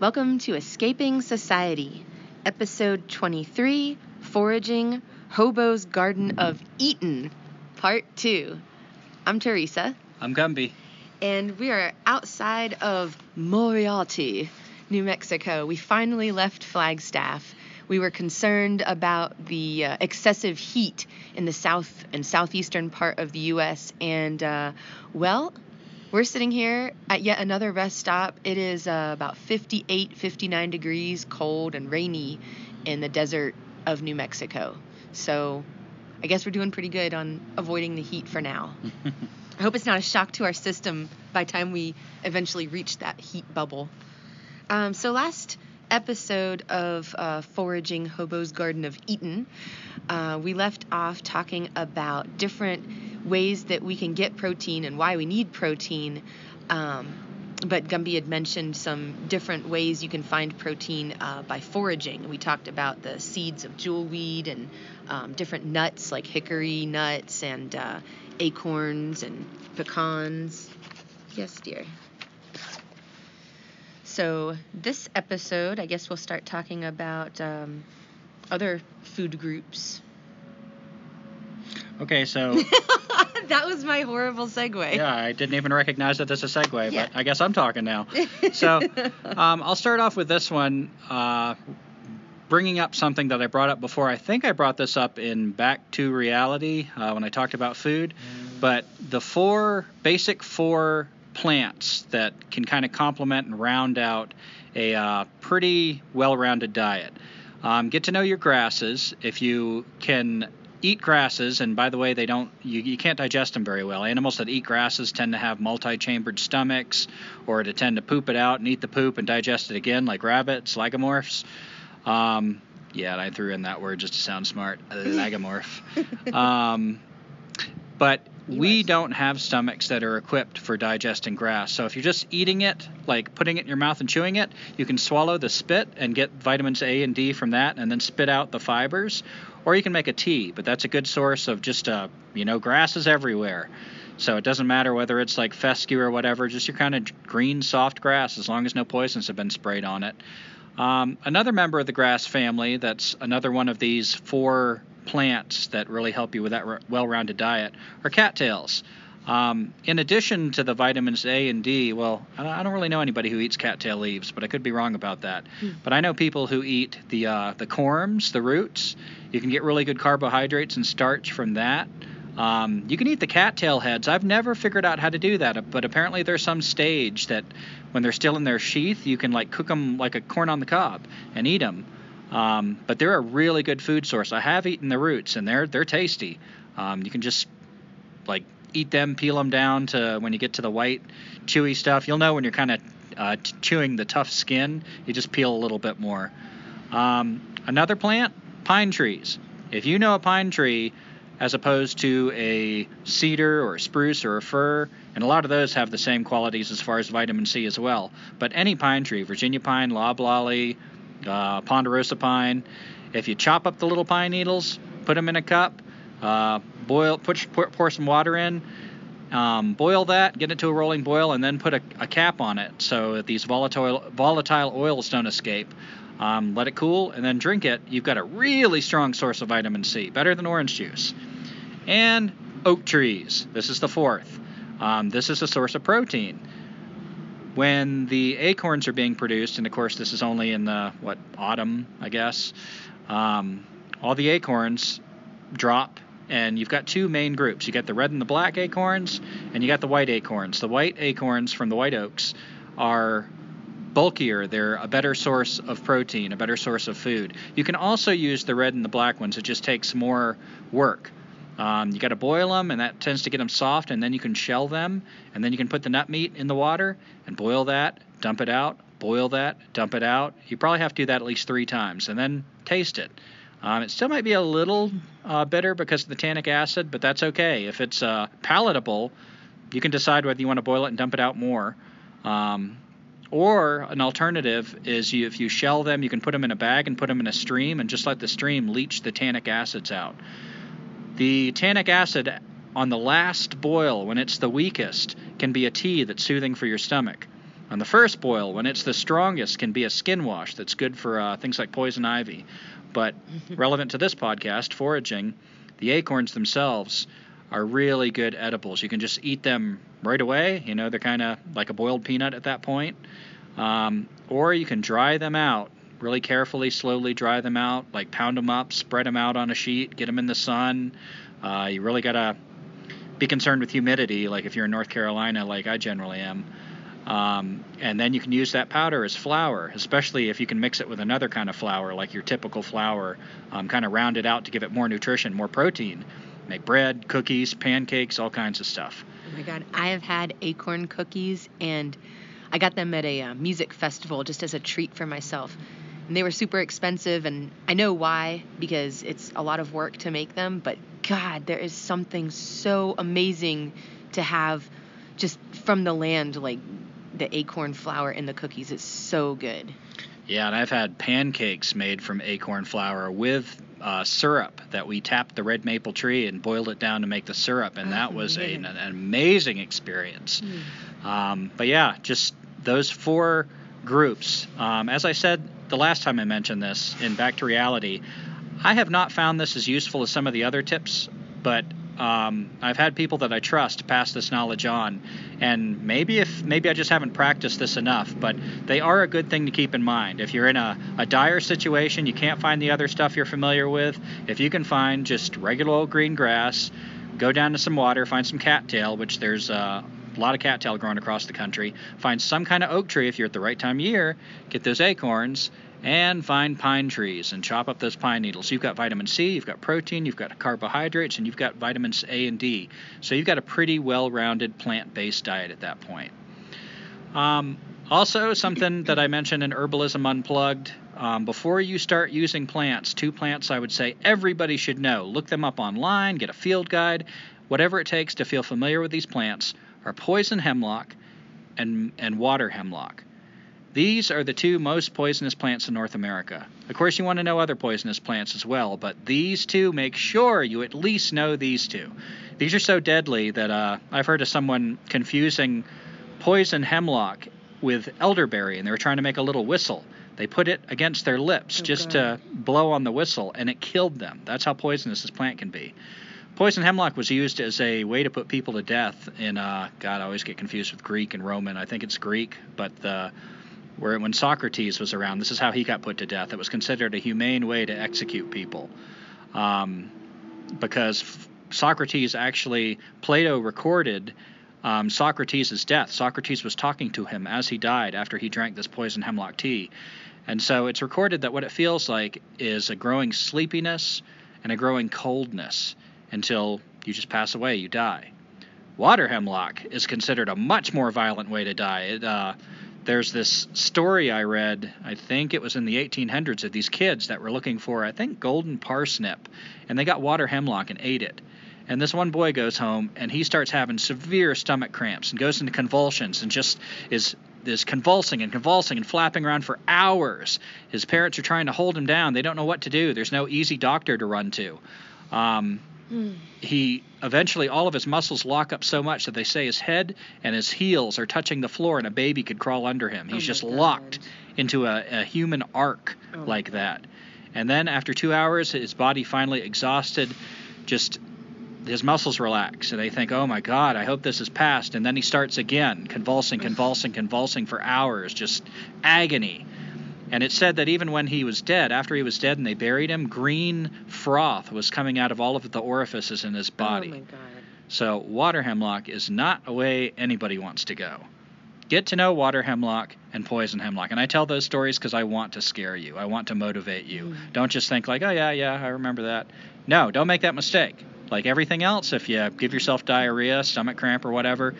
Welcome to Escaping Society, episode 23 Foraging Hobo's Garden of Eden, part 2. I'm Teresa, I'm Gumby. and we are outside of Moriarty, New Mexico. We finally left Flagstaff. We were concerned about the uh, excessive heat in the south and southeastern part of the U.S., and uh, well, we're sitting here at yet another rest stop. It is uh, about 58, 59 degrees, cold and rainy in the desert of New Mexico. So I guess we're doing pretty good on avoiding the heat for now. I hope it's not a shock to our system by the time we eventually reach that heat bubble. Um, so last episode of uh, Foraging Hobo's Garden of Eden, uh, we left off talking about different ways that we can get protein and why we need protein. Um, but Gumby had mentioned some different ways you can find protein uh, by foraging. We talked about the seeds of jewelweed and um, different nuts like hickory nuts and uh, acorns and pecans. Yes, dear. So, this episode, I guess we'll start talking about um, other food groups. Okay, so that was my horrible segue. yeah, I didn't even recognize that as a segue, Yeah. but I guess I'm talking now. So, um, I'll start off with this one, uh, bringing up something that I brought up before. I think I brought this up in Back to Reality uh, when I talked about food, but the four basic four plants that can kind of complement and round out a uh, pretty well-rounded diet. Um, get to know your grasses. If you can eat grasses, and by the way, they don't you, you can't digest them very well. Animals that eat grasses tend to have multi-chambered stomachs, or to tend to poop it out and eat the poop and digest it again, like rabbits, lagomorphs. Um, yeah, and I threw in that word just to sound smart, lagomorph. um, but we don't have stomachs that are equipped for digesting grass. So if you're just eating it, like putting it in your mouth and chewing it, you can swallow the spit and get vitamins A and D from that, and then spit out the fibers. Or you can make a tea, but that's a good source of just uh, you know, grasses everywhere. So it doesn't matter whether it's like fescue or whatever, just your kind of green, soft grass, as long as no poisons have been sprayed on it. Um, another member of the grass family that's another one of these four plants that really help you with that r- well-rounded diet are cattails. Um, in addition to the vitamins A and D, well, I don't- really know anybody who eats cattail leaves, but I could be wrong about that. But I know people who eat the uh, the corms, the roots. You can get really good carbohydrates and starch from that. Um, you can eat the cattail heads. I've never figured out how to do that, but apparently there's some stage that when they're still in their sheath, you can like cook them like a corn on the cob and eat them. Um, but they're a really good food source. I have eaten the roots, and they're they're tasty. Um, you can just like eat them, peel them down to when you get to the white, chewy stuff. You'll know when you're kind of uh, t- chewing the tough skin. You just peel a little bit more. Um, another plant, pine trees. If you know a pine tree, as opposed to a cedar or a spruce or a fir, and a lot of those have the same qualities as far as vitamin C as well. But any pine tree, Virginia pine, loblolly, uh, ponderosa pine, if you chop up the little pine needles, put them in a cup, uh, boil, put, pour, pour some water in, um, boil that, get it to a rolling boil, and then put a, a cap on it so that these volatile volatile oils don't escape. Um, let it cool, and then drink it. You've got a really strong source of vitamin C, better than orange juice. And oak trees. This is the fourth. Um, this is a source of protein. When the acorns are being produced, and of course this is only in the what autumn, I guess, um, all the acorns drop, and you've got two main groups. You got the red and the black acorns, and you got the white acorns. The white acorns from the white oaks are bulkier. They're a better source of protein, a better source of food. You can also use the red and the black ones. It just takes more work. Um, you got to boil them, and that tends to get them soft, and then you can shell them, and then you can put the nut meat in the water and boil that, dump it out, boil that, dump it out. You probably have to do that at least three times, and then taste it. Um, it still might be a little uh, bitter because of the tannic acid, but that's okay. If it's uh, palatable, you can decide whether you want to boil it and dump it out more. Um, or an alternative is you, if you shell them, you can put them in a bag and put them in a stream and just let the stream leach the tannic acids out. The tannic acid on the last boil, when it's the weakest, can be a tea that's soothing for your stomach. On the first boil, when it's the strongest, can be a skin wash that's good for uh, things like poison ivy. But relevant to this podcast, foraging, the acorns themselves are really good edibles. You can just eat them right away. You know, they're kind of like a boiled peanut at that point. Um, or you can dry them out really carefully, slowly dry them out, like pound them up, spread them out on a sheet, get them in the sun. Uh, you really got to be concerned with humidity, like if you're in North Carolina, like I generally am. Um, and then you can use that powder as flour, especially if you can mix it with another kind of flour, like your typical flour, um, kind of round it out to give it more nutrition, more protein. Make bread, cookies, pancakes, all kinds of stuff. Oh my God, I have had acorn cookies, and I got them at a uh, music festival just as a treat for myself. And they were super expensive, and I know why because it's a lot of work to make them. But God, there is something so amazing to have just from the land, like the acorn flour in the cookies. It's so good. Yeah, and I've had pancakes made from acorn flour with uh, syrup that we tapped the red maple tree and boiled it down to make the syrup, and Oh, that was a, an, an amazing experience. Mm. Um, but yeah, just those four groups. Um, as I said the last time I mentioned this in Back to Reality, I have not found this as useful as some of the other tips, but um, I've had people that I trust pass this knowledge on, and maybe if maybe I just haven't practiced this enough, but they are a good thing to keep in mind. If you're in a, a dire situation, you can't find the other stuff you're familiar with. If you can find just regular old green grass, go down to some water, find some cattail, which there's uh, a lot of cattail growing across the country. Find some kind of oak tree if you're at the right time of year. Get those acorns and find pine trees and chop up those pine needles. You've got vitamin C, you've got protein, you've got carbohydrates, and you've got vitamins A and D. So you've got a pretty well-rounded plant-based diet at that point. Um, also, something that I mentioned in Herbalism Unplugged. Um, before you start using plants, two plants I would say everybody should know. Look them up online, get a field guide, whatever it takes to feel familiar with these plants are poison hemlock and, and water hemlock. These are the two most poisonous plants in North America. Of course, you want to know other poisonous plants as well, but these two, make sure you at least know these two. These are so deadly that uh, I've heard of someone confusing poison hemlock with elderberry, and they were trying to make a little whistle. They put it against their lips Oh, just God. to blow on the whistle, and it killed them. That's how poisonous this plant can be. Poison hemlock was used as a way to put people to death in, uh, God, I always get confused with Greek and Roman. I think it's Greek, but the, where when Socrates was around, this is how he got put to death. It was considered a humane way to execute people, um, because Socrates actually Plato recorded um, Socrates' death. Socrates was talking to him as he died after he drank this poison hemlock tea, and so it's recorded that what it feels like is a growing sleepiness and a growing coldness until you just pass away, you die. Water hemlock is considered a much more violent way to die. It, uh, there's this story I read, I think it was in the 1800s, of these kids that were looking for, I think, golden parsnip, and they got water hemlock and ate it. And this one boy goes home and he starts having severe stomach cramps and goes into convulsions and just is is convulsing and convulsing and flapping around for hours. His parents are trying to hold him down. They don't know what to do. There's no easy doctor to run to. Um, he eventually all of his muscles lock up so much that they say his head and his heels are touching the floor and a baby could crawl under him. He's Oh just God. locked into a, a human arc Oh like that. And then after two hours, his body finally exhausted, just his muscles relax and they think, oh my God, I hope this is past. And then he starts again, convulsing, convulsing, convulsing for hours, just agony. And it said that even when he was dead, after he was dead and they buried him, green froth was coming out of all of the orifices in his body. Oh my god. So water hemlock is not a way anybody wants to go. Get to know water hemlock and poison hemlock. And I tell those stories because I want to scare you. I want to motivate you. Mm. Don't just think like, oh yeah, yeah, I remember that. No, don't make that mistake. Like everything else, if you give yourself diarrhea, stomach cramp, or whatever,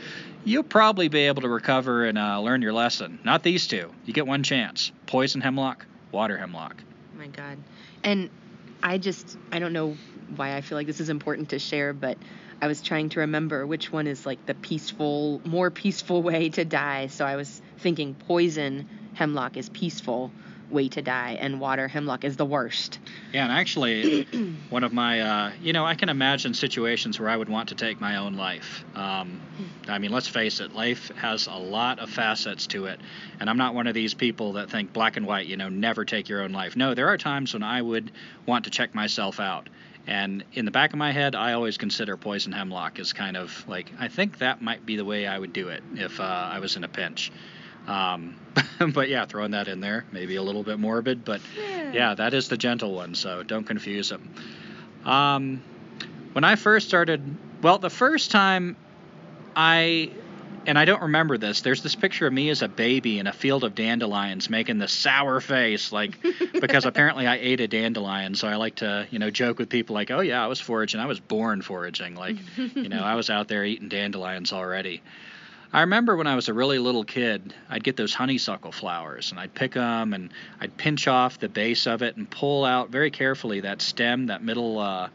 you'll probably be able to recover and uh, learn your lesson. Not these two. You get one chance. Poison hemlock, water hemlock. Oh my god. And I just I don't know why I feel like this is important to share, but I was trying to remember which one is like the peaceful, more peaceful way to die. So I was thinking poison hemlock is peaceful way to die and water hemlock is the worst. Yeah, and actually, one of my, uh, you know, I can imagine situations where I would want to take my own life. Um, I mean, let's face it, life has a lot of facets to it. And I'm not one of these people that think black and white, you know, never take your own life. No, there are times when I would want to check myself out. And in the back of my head, I always consider poison hemlock as kind of like, I think that might be the way I would do it if uh, I was in a pinch. Um, but yeah, throwing that in there, maybe a little bit morbid, but yeah, that is the gentle one, so don't confuse them. Um, when I first started, well, the first time I, and I don't remember this, there's this picture of me as a baby in a field of dandelions making this sour face, like, because apparently I ate a dandelion, so I like to, you know, joke with people like, oh yeah, I was foraging, I was born foraging, like, you know, I was out there eating dandelions already. I remember when I was a really little kid, I'd get those honeysuckle flowers and I'd pick them and I'd pinch off the base of it and pull out very carefully that stem, that middle, uh,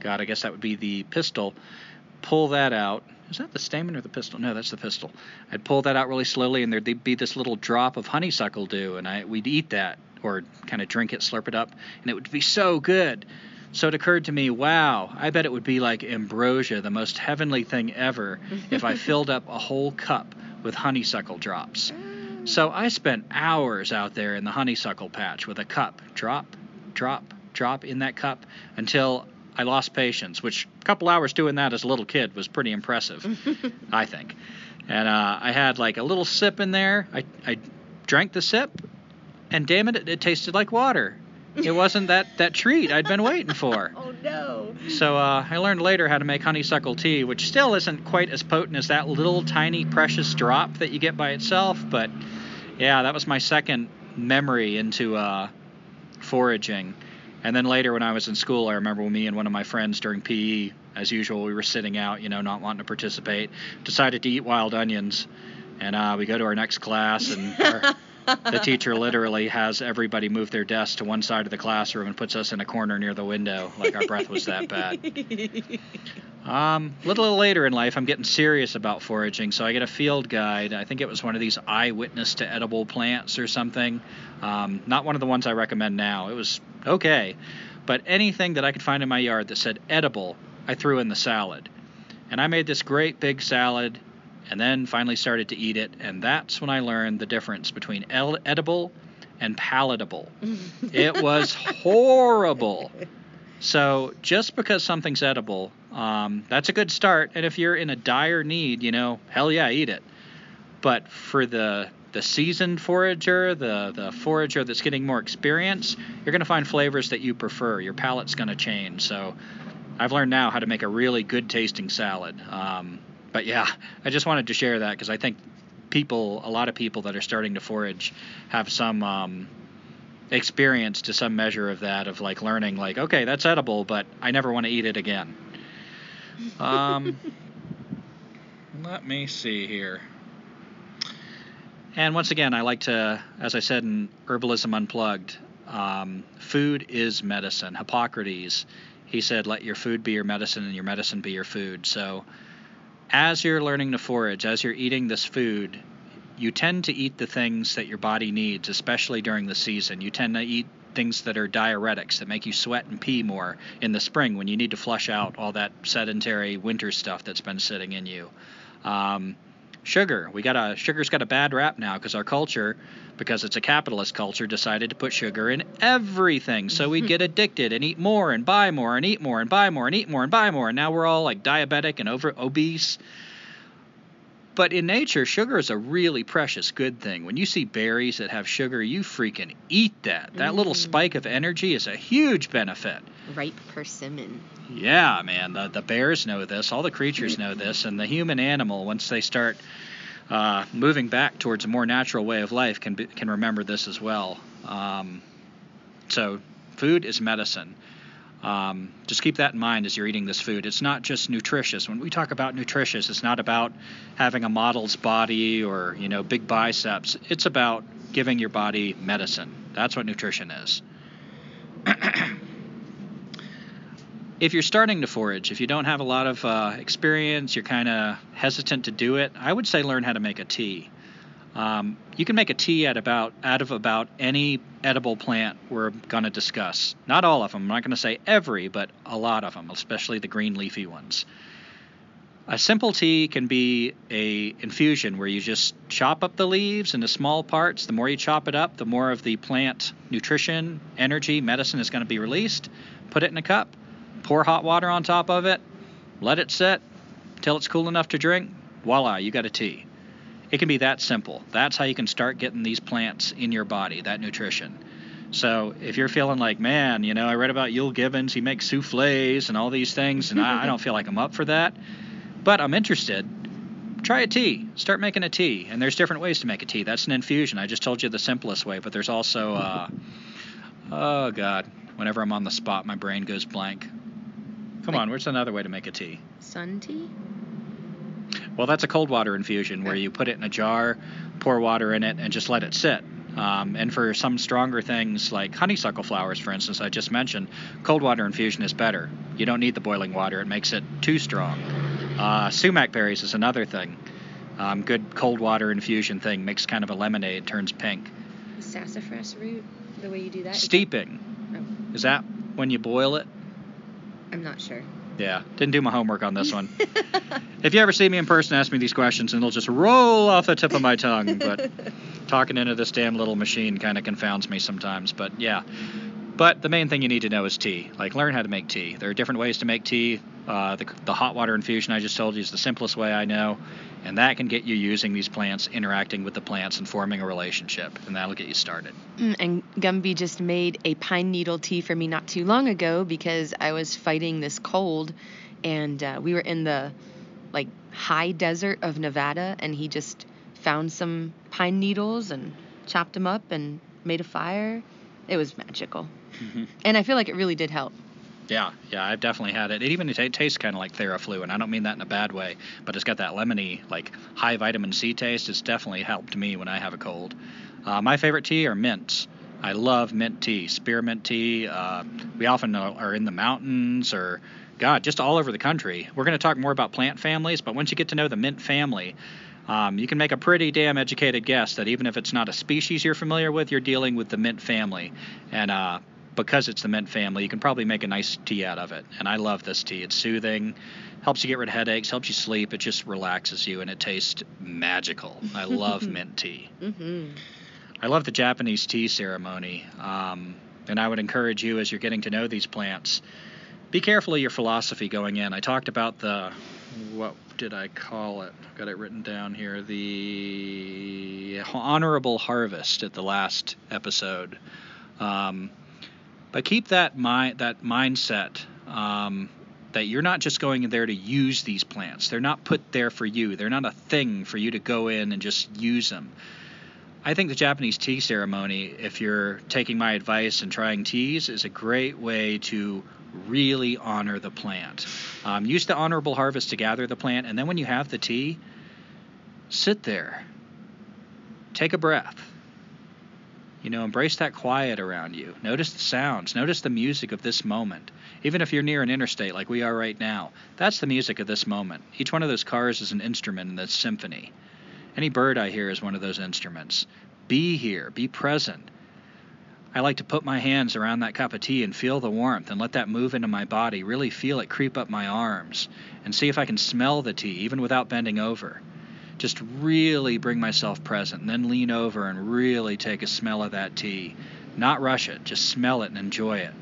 God, I guess that would be the pistil. Pull that out. Is that the stamen or the pistil? No, that's the pistil. I'd pull that out really slowly and there'd be this little drop of honeysuckle dew and I we'd eat that or kind of drink it, slurp it up, and it would be so good. So it occurred to me, wow, I bet it would be like ambrosia, the most heavenly thing ever, if I filled up a whole cup with honeysuckle drops. So I spent hours out there in the honeysuckle patch with a cup, drop, drop, drop in that cup until I lost patience, which a couple hours doing that as a little kid was pretty impressive, I think. And uh, I had like a little sip in there. I, I drank the sip, and damn it, it, it tasted like water. It wasn't that, that treat I'd been waiting for. Oh no. So uh, I learned later how to make honeysuckle tea, which still isn't quite as potent as that little tiny precious drop that you get by itself. But yeah, that was my second memory into uh, foraging. And then later, when I was in school, I remember me and one of my friends during PE, as usual, we were sitting out, you know, not wanting to participate, decided to eat wild onions. And uh, we go to our next class, and our, the teacher literally has everybody move their desk to one side of the classroom and puts us in a corner near the window, like our breath was that bad. Um, a little later in life, I'm getting serious about foraging, so I get a field guide. I think it was one of these eyewitness to edible plants or something. Um, not one of the ones I recommend now. It was okay, but anything that I could find in my yard that said edible, I threw in the salad. And I made this great big salad, and then finally started to eat it, and that's when I learned the difference between edible and palatable. it was horrible. So just because something's edible, um, that's a good start. And if you're in a dire need, you know, hell yeah, eat it. But for the the seasoned forager, the the forager that's getting more experience, you're going to find flavors that you prefer. Your palate's going to change. So I've learned now how to make a really good tasting salad. Um, but yeah, I just wanted to share that because I think people, a lot of people that are starting to forage, have some um, experience to some measure of that, of like learning, like, okay, that's edible, but I never want to eat it again. Um, let me see here. And once again, I like to, as I said in Herbalism Unplugged, um, food is medicine. Hippocrates, he said, let your food be your medicine and your medicine be your food. So, as you're learning to forage, as you're eating this food, you tend to eat the things that your body needs, especially during the season. You tend to eat things that are diuretics that make you sweat and pee more in the spring when you need to flush out all that sedentary winter stuff that's been sitting in you. Um, sugar. We got a sugar's got a bad rap now because our culture, because it's a capitalist culture, decided to put sugar in everything. So we get addicted and eat more and buy more and eat more and buy more and eat more and buy more. And now we're all like diabetic and over obese. But in nature, sugar is a really precious good thing. When you see berries that have sugar, you freaking eat that. That little Mm. spike of energy is a huge benefit. Ripe persimmon. Yeah, man. The, the bears know this. All the creatures know this. And the human animal, once they start uh, moving back towards a more natural way of life, can be, can remember this as well. Um, so, food is medicine. Um, just keep that in mind as you're eating this food. It's not just nutritious. When we talk about nutritious, it's not about having a model's body or you know big biceps. It's about giving your body medicine. That's what nutrition is. if you're starting to forage, if you don't have a lot of uh, experience, you're kind of hesitant to do it. I would say learn how to make a tea. Um, you can make a tea at about out of about any edible plant we're going to discuss. Not all of them. I'm not going to say every, but a lot of them, especially the green leafy ones. A simple tea can be a infusion where you just chop up the leaves into small parts. The more you chop it up, the more of the plant nutrition, energy, medicine is going to be released. Put it in a cup, pour hot water on top of it, let it sit till it's cool enough to drink. Voila, you got a tea. It can be that simple. That's how you can start getting these plants in your body, that nutrition. So if you're feeling like, man, you know, I read about Euell Gibbons, he makes souffles and all these things, and I, I don't feel like I'm up for that, but I'm interested. Try a tea. Start making a tea. And there's different ways to make a tea. That's an infusion. I just told you the simplest way, but there's also, uh, oh God, whenever I'm on the spot, my brain goes blank. Come Like- on, where's another way to make a tea? Sun tea? Well, that's a cold water infusion where you put it in a jar, pour water in it, and just let it sit. Um, and for some stronger things like honeysuckle flowers, for instance, I just mentioned, cold water infusion is better. You don't need the boiling water, it makes it too strong. Uh, sumac berries is another thing. Um, good cold water infusion thing makes kind of a lemonade, turns pink. Sassafras root? The way you do that? Steeping. Is that when you boil it? I'm not sure. Yeah, didn't do my homework on this one. If you ever see me in person, ask me these questions, and they'll just roll off the tip of my tongue. But talking into this damn little machine kind of confounds me sometimes. But yeah. But the main thing you need to know is tea. Like, learn how to make tea. There are different ways to make tea. Uh, the, the hot water infusion I just told you is the simplest way I know. And that can get you using these plants, interacting with the plants, and forming a relationship. And that'll get you started. Mm, And Gumby just made a pine needle tea for me not too long ago because I was fighting this cold, and uh, we were in the like high desert of Nevada, and he just found some pine needles and chopped them up and made a fire. It was magical, and I feel like it really did help. Yeah, yeah, I've definitely had it. It even t- tastes kind of like Theraflu, and I don't mean that in a bad way, but it's got that lemony, like high vitamin C taste. It's definitely helped me when I have a cold. Uh, my favorite tea are mints. I love mint tea, spearmint tea. Uh, we often are in the mountains or, God, just all over the country. We're going to talk more about plant families, but once you get to know the mint family, um, you can make a pretty damn educated guess that even if it's not a species you're familiar with, you're dealing with the mint family. And uh, because it's the mint family, you can probably make a nice tea out of it. And I love this tea. It's soothing, helps you get rid of headaches, helps you sleep. It just relaxes you, and it tastes magical. I love mint tea. Mm-hmm. I love the Japanese tea ceremony. Um, and I would encourage you as you're getting to know these plants, be careful of your philosophy going in. I talked about the, what did I call it? I've got it written down here. The honorable harvest at the last episode. Um, but keep that mind that mindset um, that you're not just going in there to use these plants. They're not put there for you. They're not a thing for you to go in and just use them. I think the Japanese tea ceremony, if you're taking my advice and trying teas, is a great way to really honor the plant. Um, use the honorable harvest to gather the plant, and then when you have the tea, sit there, take a breath. You know, embrace that quiet around you. Notice the sounds. Notice the music of this moment. Even if you're near an interstate like we are right now, that's the music of this moment. Each one of those cars is an instrument in this symphony. Any bird I hear is one of those instruments. Be here, be present. I like to put my hands around that cup of tea and feel the warmth and let that move into my body, really feel it creep up my arms, and see if I can smell the tea even without bending over. Just really bring myself present and then lean over and really take a smell of that tea. Not rush it, just smell it and enjoy it.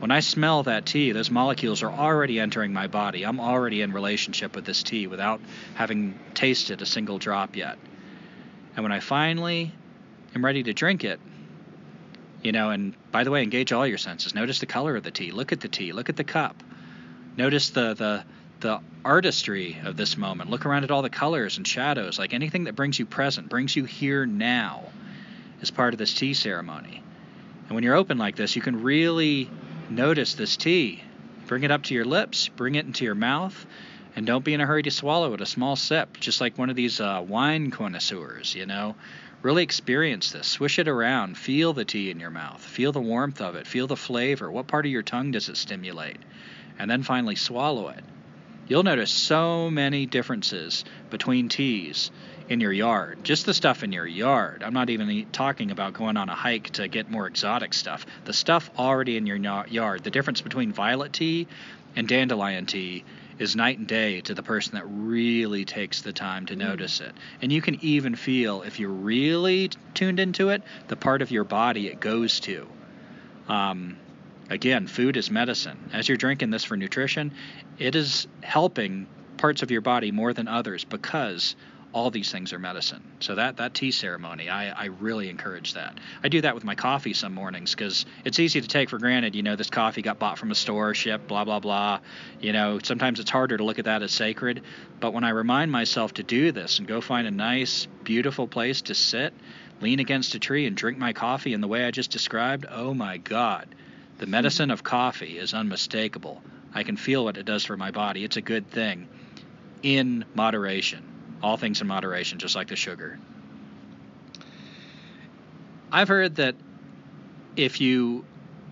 When I smell that tea, those molecules are already entering my body. I'm already in relationship with this tea without having tasted a single drop yet. And when I finally am ready to drink it, you know, and by the way, engage all your senses. Notice the color of the tea. Look at the tea. Look at the cup. Notice the the the artistry of this moment. Look around at all the colors and shadows. Like anything that brings you present, brings you here now, is part of this tea ceremony. And when you're open like this, you can really notice this tea. Bring it up to your lips, bring it into your mouth, and don't be in a hurry to swallow it. A small sip, just like one of these uh, wine connoisseurs, you know. Really experience this. Swish it around. Feel the tea in your mouth. Feel the warmth of it. Feel the flavor. What part of your tongue does it stimulate? And then finally swallow it. You'll notice so many differences between teas in your yard. Just the stuff in your yard. I'm not even talking about going on a hike to get more exotic stuff. The stuff already in your yard. The difference between violet tea and dandelion tea is night and day to the person that really takes the time to mm. notice it. And you can even feel, if you're really tuned into it, the part of your body it goes to. Um, again, food is medicine. As you're drinking this for nutrition, it is helping parts of your body more than others because all these things are medicine. So that that tea ceremony, I, I really encourage that. I do that with my coffee some mornings because it's easy to take for granted. You know, this coffee got bought from a store, shipped, blah blah blah. You know, sometimes it's harder to look at that as sacred. But when I remind myself to do this and go find a nice, beautiful place to sit, lean against a tree, and drink my coffee in the way I just described, oh my God, the medicine of coffee is unmistakable. I can feel what it does for my body. It's a good thing in moderation. All things in moderation, just like the sugar. I've heard that if you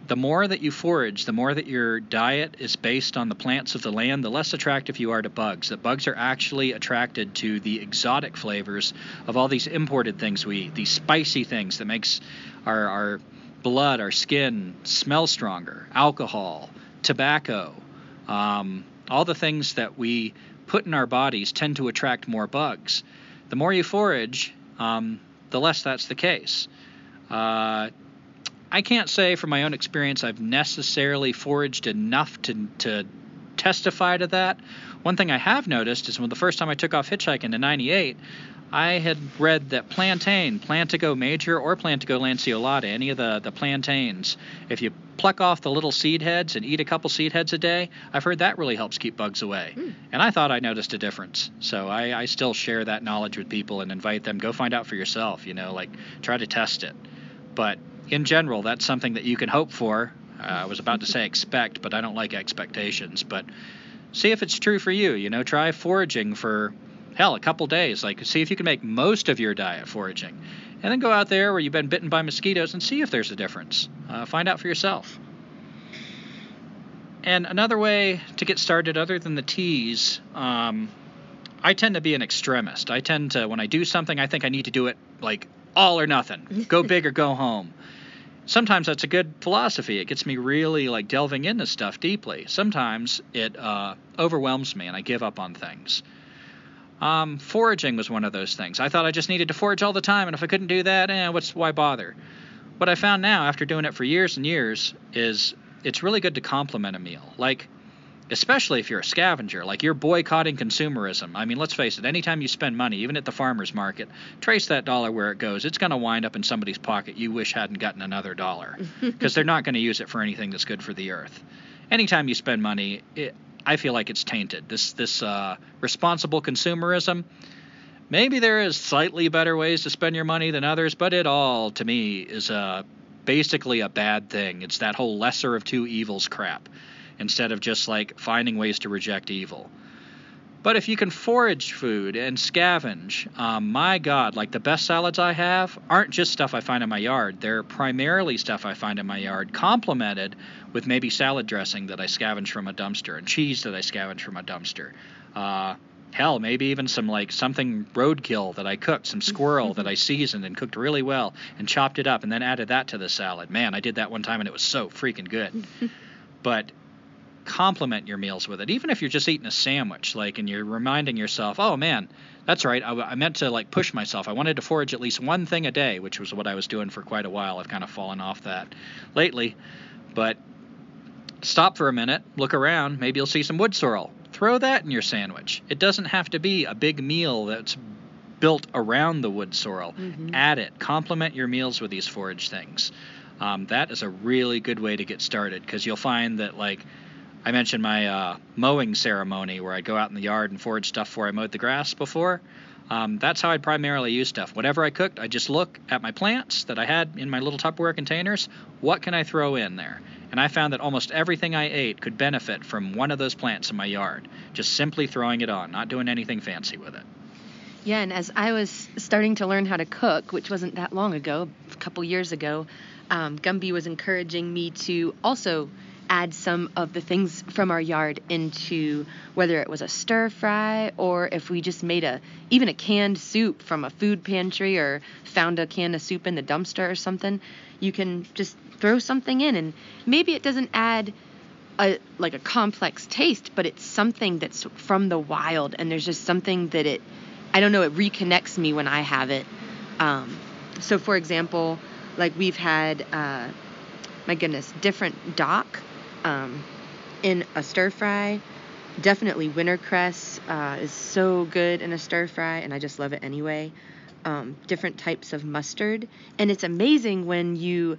the more that you forage, the more that your diet is based on the plants of the land, the less attractive you are to bugs. That bugs are actually attracted to the exotic flavors of all these imported things we eat, these spicy things that makes our, our blood, our skin smell stronger, alcohol, tobacco, um, all the things that we put in our bodies tend to attract more bugs. The more you forage, um, the less that's the case. Uh, I can't say from my own experience I've necessarily foraged enough to, to testify to that. One thing I have noticed is when the first time I took off hitchhiking in 98, I had read that plantain, Plantago major or Plantago lanceolata, any of the, the plantains, if you pluck off the little seed heads and eat a couple seed heads a day, I've heard that really helps keep bugs away. Mm. And I thought I noticed a difference. So I, I still share that knowledge with people and invite them, go find out for yourself, you know, like try to test it. But in general, that's something that you can hope for. Uh, I was about to say expect, but I don't like expectations. But see if it's true for you. You know, try foraging for hell, a couple days. Like, see if you can make most of your diet foraging. And then go out there where you've been bitten by mosquitoes and see if there's a difference. Uh, find out for yourself. And another way to get started, other than the teas, um, I tend to be an extremist. I tend to, when I do something, I think I need to do it like all or nothing. Go big or go home. Sometimes that's a good philosophy. It gets me really like delving into stuff deeply. Sometimes it uh, overwhelms me and I give up on things. Um, foraging was one of those things. I thought I just needed to forage all the time, and if I couldn't do that, eh, what's why bother? What I found now, after doing it for years and years, is it's really good to complement a meal. Like, especially if you're a scavenger, like you're boycotting consumerism. I mean, let's face it, anytime you spend money, even at the farmer's market, trace that dollar where it goes. It's going to wind up in somebody's pocket you wish hadn't gotten another dollar because they're not going to use it for anything that's good for the earth. Anytime you spend money, it, I feel like it's tainted. This this uh, responsible consumerism. Maybe there is slightly better ways to spend your money than others, but it all to me is uh, basically a bad thing. It's that whole lesser of two evils crap, instead of just like finding ways to reject evil. But if you can forage food and scavenge, um, my God, like the best salads I have aren't just stuff I find in my yard. They're primarily stuff I find in my yard, complemented with maybe salad dressing that I scavenge from a dumpster and cheese that I scavenge from a dumpster. Uh, hell, maybe even some like something roadkill that I cooked, some squirrel that I seasoned and cooked really well and chopped it up and then added that to the salad. Man, I did that one time and it was so freaking good. but complement your meals with it. Even if you're just eating a sandwich, like, and you're reminding yourself, oh man, that's right, I, I meant to like push myself. I wanted to forage at least one thing a day, which was what I was doing for quite a while. I've kind of fallen off that lately, but stop for a minute, look around, maybe you'll see some wood sorrel. Throw that in your sandwich. It doesn't have to be a big meal that's built around the wood sorrel. Mhm. Add it. Complement your meals with these forage things. Um, that is a really good way to get started because you'll find that, like, I mentioned my uh, mowing ceremony where I'd go out in the yard and forage stuff before I mowed the grass before. Um, that's how I'd primarily use stuff. Whatever I cooked, I just look at my plants that I had in my little Tupperware containers. What can I throw in there? And I found that almost everything I ate could benefit from one of those plants in my yard. Just simply throwing it on, not doing anything fancy with it. Yeah, and as I was starting to learn how to cook, which wasn't that long ago, a couple years ago, um, Gumby was encouraging me to also add some of the things from our yard into whether it was a stir fry or if we just made a even a canned soup from a food pantry or found a can of soup in the dumpster or something. You can just throw something in, and maybe it doesn't add a like a complex taste, but it's something that's from the wild, and there's just something that it, I don't know, it reconnects me when I have it. Um, so, for example, like we've had, uh, my goodness, different dock um, in a stir fry. Definitely wintercress uh, is so good in a stir fry, and I just love it anyway. Um, different types of mustard, and it's amazing when you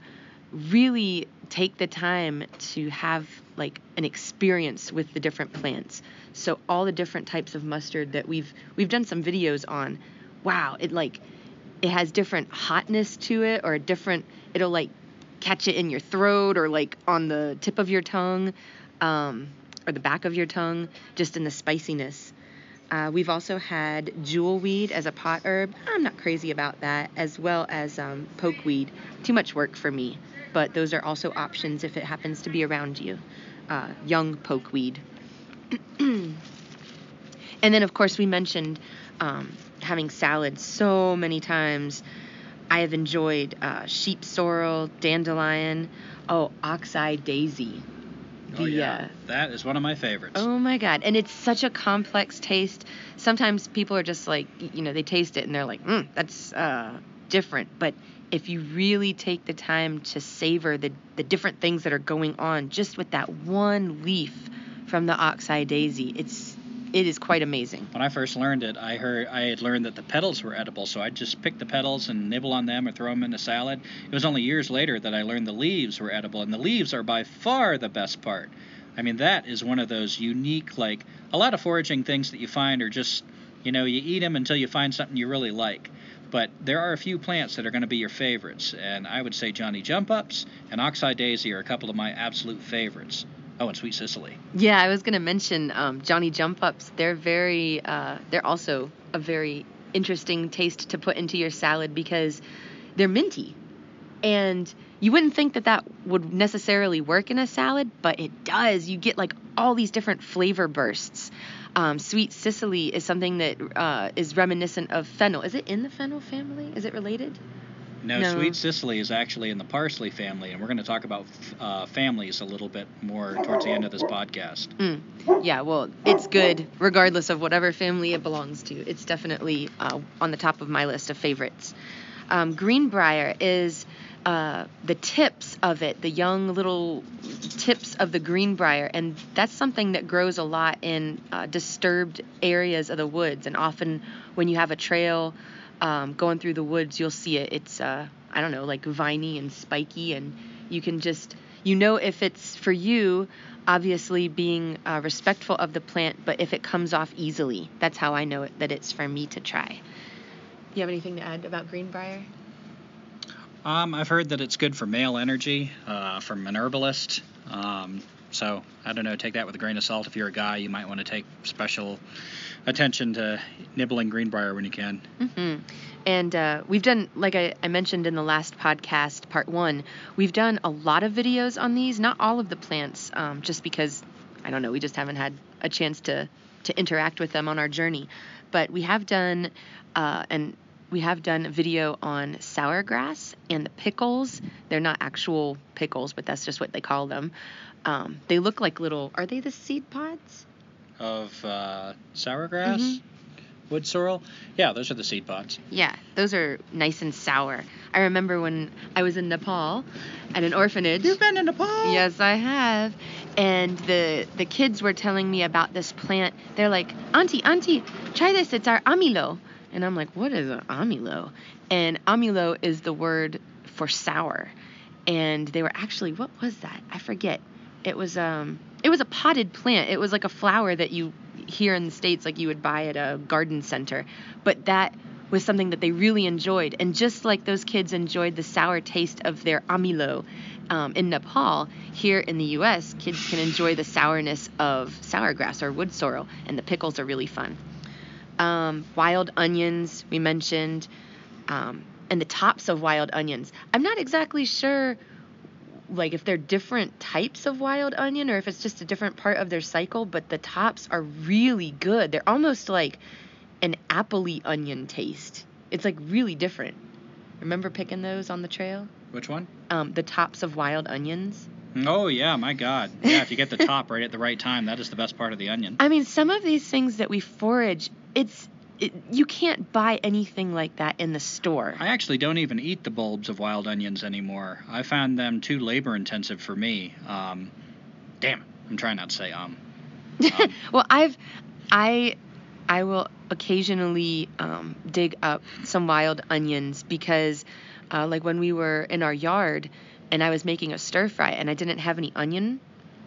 really take the time to have like an experience with the different plants. So all the different types of mustard that we've we've done some videos on. Wow, it like it has different hotness to it or a different it'll like catch it in your throat or like on the tip of your tongue um, or the back of your tongue just in the spiciness. Uh, we've also had jewelweed as a pot herb. I'm not crazy about that, as well as um, pokeweed. Too much work for me, but those are also options if it happens to be around you. Uh, young pokeweed. and then, of course, we mentioned um, having salad so many times. I have enjoyed uh, sheep sorrel, dandelion, oh, oxeye daisy. oh yeah, uh, that is one of my favorites. Oh my god. And it's such a complex taste. Sometimes people are just like, you know, they taste it and they're like, mm, that's uh, different. But if you really take the time to savor the, the different things that are going on just with that one leaf from the oxeye daisy, it's it is quite amazing. When I first learned it, I heard I had learned that the petals were edible, so I'd just pick the petals and nibble on them or throw them in a salad. It was only years later that I learned the leaves were edible, and the leaves are by far the best part. I mean, that is one of those unique, like a lot of foraging things that you find are just, you know, you eat them until you find something you really like. But there are a few plants that are going to be your favorites, and I would say Johnny Jump Ups and Oxeye Daisy are a couple of my absolute favorites. Oh, and Sweet Cicely. Yeah, I was gonna mention um, Johnny Jump Ups. They're very, uh, they're also a very interesting taste to put into your salad because they're minty, and you wouldn't think that that would necessarily work in a salad, but it does. You get like all these different flavor bursts. Um, Sweet Cicely is something that uh, is reminiscent of fennel. Is it in the fennel family? Is it related? No, No. Sweet Cicely is actually in the parsley family, and we're going to talk about uh, families a little bit more towards the end of this podcast. Mm. Yeah, well, it's good regardless of whatever family it belongs to. It's definitely uh, on the top of my list of favorites. Um, Greenbrier is uh, the tips of it, the young little tips of the greenbrier, and that's something that grows a lot in uh, disturbed areas of the woods. And often, when you have a trail um, going through the woods, you'll see it. It's uh, I don't know, like viney and spiky, and you can just you know if it's for you. Obviously, being uh, respectful of the plant, but if it comes off easily, that's how I know it that it's for me to try. Do you have anything to add about greenbrier? Um, I've heard that it's good for male energy uh, from an herbalist. Um, so I don't know. Take that with a grain of salt. If you're a guy, you might want to take special attention to nibbling greenbrier when you can. hmm And uh, we've done, like I, I mentioned in the last podcast, part one, we've done a lot of videos on these. Not all of the plants, um, just because I don't know, we just haven't had a chance to to interact with them on our journey. But we have done, uh, and we have done a video on sour grass and the pickles. They're not actual pickles, but that's just what they call them. Um, they look like little. Are they the seed pods? Of uh, sour grass, Mhm. wood sorrel. Yeah, those are the seed pods. Yeah, those are nice and sour. I remember when I was in Nepal at an orphanage. You've been in Nepal. Yes, I have. And the the kids were telling me about this plant. They're like, "Auntie, auntie, try this. It's our amilo." And I'm like, "What is an amilo?" And amilo is the word for sour. And they were actually, what was that? I forget. It was um it was a potted plant. It was like a flower that you here in the states like you would buy at a garden center. But that was something that they really enjoyed. And just like those kids enjoyed the sour taste of their amilo um, in Nepal, here in the U.S., kids can enjoy the sourness of sour grass or wood sorrel, and the pickles are really fun. Um, wild onions, we mentioned, um, and the tops of wild onions. I'm not exactly sure like if they're different types of wild onion or if it's just a different part of their cycle, but the tops are really good. They're almost like an appley onion taste. It's like really different. Remember picking those on the trail? Which one? Um, the tops of wild onions. Oh yeah, my God. Yeah, if you get the top right at the right time, that is the best part of the onion. I mean, some of these things that we forage, it's it, you can't buy anything like that in the store. I actually don't even eat the bulbs of wild onions anymore. I found them too labor intensive for me. Um, damn, I'm trying not to say um. Um, well, I've I I will occasionally um, dig up some wild onions because, uh, like when we were in our yard and I was making a stir fry and I didn't have any onion,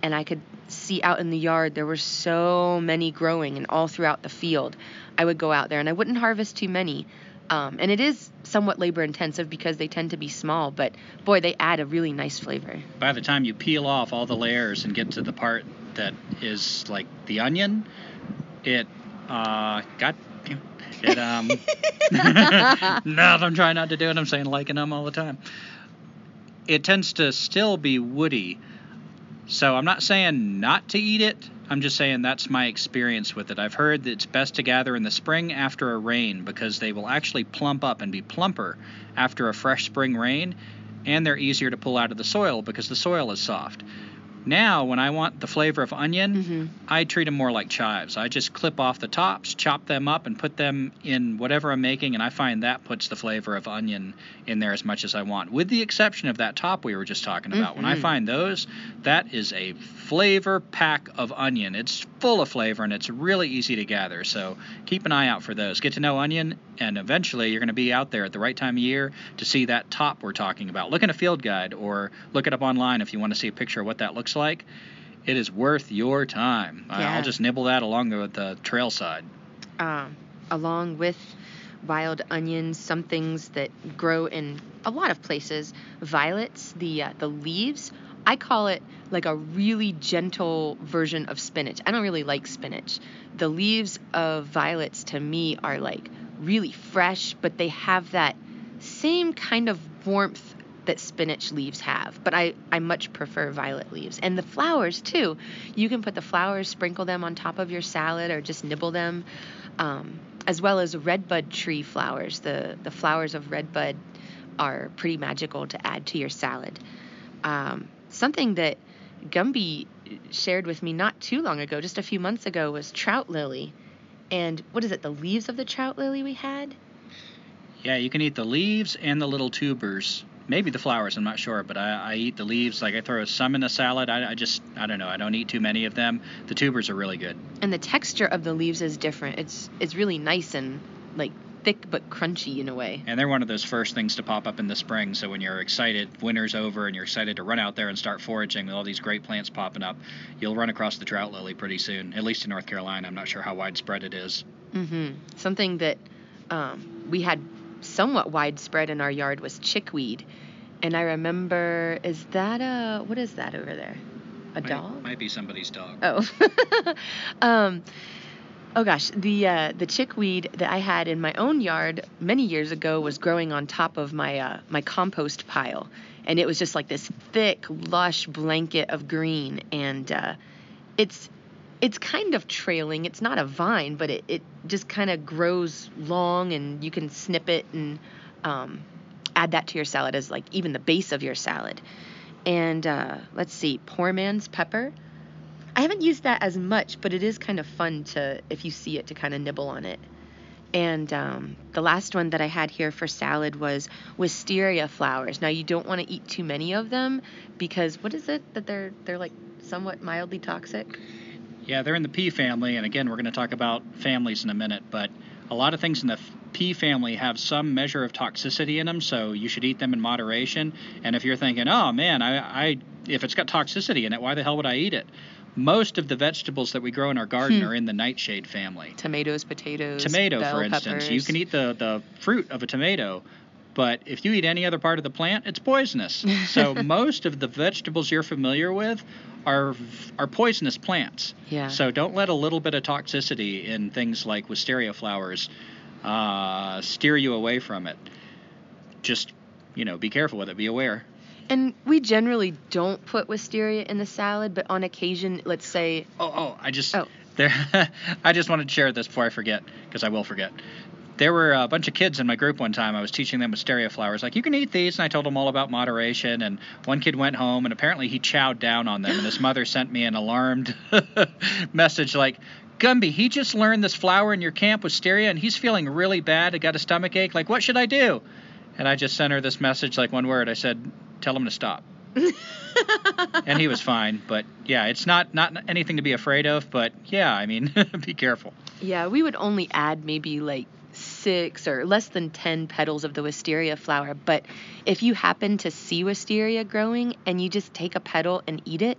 and I could see out in the yard there were so many growing and all throughout the field. I would go out there and I wouldn't harvest too many. Um, and it is somewhat labor intensive because they tend to be small, but boy, they add a really nice flavor. by the time you peel off all the layers and get to the part that is like the onion, it uh got it um no I'm trying not to do it I'm saying liking them all the time. It tends to still be woody. So I'm not saying not to eat it. I'm just saying that's my experience with it. I've heard that it's best to gather in the spring after a rain because they will actually plump up and be plumper after a fresh spring rain and they're easier to pull out of the soil because the soil is soft. Now, when I want the flavor of onion, hmm I treat them more like chives. I just clip off the tops, chop them up, and put them in whatever I'm making, and I find that puts the flavor of onion in there as much as I want. With the exception of that top we were just talking about. When I Mhm. find those, that is a flavor pack of onion. It's full of flavor and it's really easy to gather. So keep an eye out for those. Get to know onion, and eventually you're going to be out there at the right time of year to see that top we're talking about. Look in a field guide or look it up online if you want to see a picture of what that looks like. It is worth your time. Yeah. I'll just nibble that along the, the trail side. um, along with wild onions, some things that grow in a lot of places. Violets, the uh, the leaves. I call it like a really gentle version of spinach. I don't really like spinach. The leaves of violets to me are like really fresh, but they have that same kind of warmth that spinach leaves have. But I, I much prefer violet leaves. And the flowers too. You can put the flowers, sprinkle them on top of your salad or just nibble them. Um, as well as redbud tree flowers. The the flowers of redbud are pretty magical to add to your salad. Um, something that Gumby shared with me not too long ago, just a few months ago, was trout lily. And what is it? The leaves of the trout lily we had. Yeah, you can eat the leaves and the little tubers. Maybe the flowers, I'm not sure, but I, I eat the leaves. Like I throw some in a salad. I, I just, I don't know. I don't eat too many of them. The tubers are really good. And the texture of the leaves is different. It's it's really nice and like thick but crunchy in a way. And they're one of those first things to pop up in the spring. So when you're excited, winter's over, and you're excited to run out there and start foraging with all these great plants popping up, you'll run across the trout lily pretty soon. At least in North Carolina. I'm not sure how widespread it is. Mm-hmm. Something that um, we had somewhat widespread in our yard was chickweed. And I remember, is that a, what is that over there? A Might- dog? Might be somebody's dog. Oh. um, oh gosh, the uh, the chickweed that I had in my own yard many years ago was growing on top of my uh, my compost pile, and it was just like this thick, lush blanket of green, and uh, it's it's kind of trailing. It's not a vine, but it, it just kind of grows long and you can snip it and um, add that to your salad as like even the base of your salad. And uh, let's see, poor man's pepper. I haven't used that as much, but it is kind of fun to, if you see it, to kind of nibble on it. And um, the last one that I had here for salad was wisteria flowers. Now you don't want to eat too many of them because what is it that they're they're like somewhat mildly toxic? Yeah, they're in the pea family, and again, we're going to talk about families in a minute, but a lot of things in the pea family have some measure of toxicity in them, so you should eat them in moderation. And if you're thinking, oh man, I, I if it's got toxicity in it, why the hell would I eat it? Most of the vegetables that we grow in our garden Hmm. are in the nightshade family. Tomatoes, potatoes, Tomato, for instance, you can eat the, the fruit of a tomato, but if you eat any other part of the plant, it's poisonous. So most of the vegetables you're familiar with are are poisonous plants. Yeah. So don't let a little bit of toxicity in things like wisteria flowers uh, steer you away from it. Just you know, be careful with it. Be aware. And we generally don't put wisteria in the salad, but on occasion, let's say, Oh, oh, I just Oh. there. I just wanted to share this before I forget because I will forget. There were a bunch of kids in my group one time. I was teaching them wisteria flowers. Like, you can eat these, and I told them all about moderation. And one kid went home, and apparently he chowed down on them. And his mother sent me an alarmed message like, Gumby, he just learned this flower in your camp wisteria, and he's feeling really bad. He got a stomach ache. Like, what should I do? And I just sent her this message, like one word. I said, tell him to stop. and he was fine. But yeah, it's not not anything to be afraid of. But yeah, I mean, be careful. yeah, we would only add maybe like six or less than 10 petals of the wisteria flower. But if you happen to see wisteria growing and you just take a petal and eat it,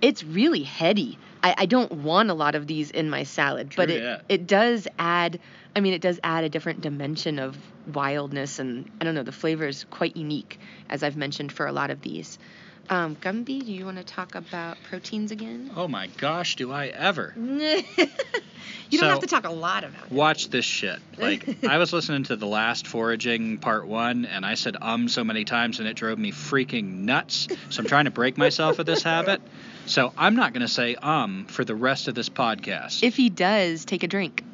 it's really heady. I, I don't want a lot of these in my salad, but it, it does add, I mean, it does add a different dimension of wildness. And I don't know, the flavor is quite unique, as I've mentioned for a lot of these. Um, Gumby, do you want to talk about proteins again? Oh my gosh, do I ever? you So- don't have to talk a lot about it. Watch this shit. Like I was listening to the last foraging part one, and I said um so many times, and it drove me freaking nuts. So I'm trying to break myself of this habit. So I'm not going to say um for the rest of this podcast. If he does, take a drink.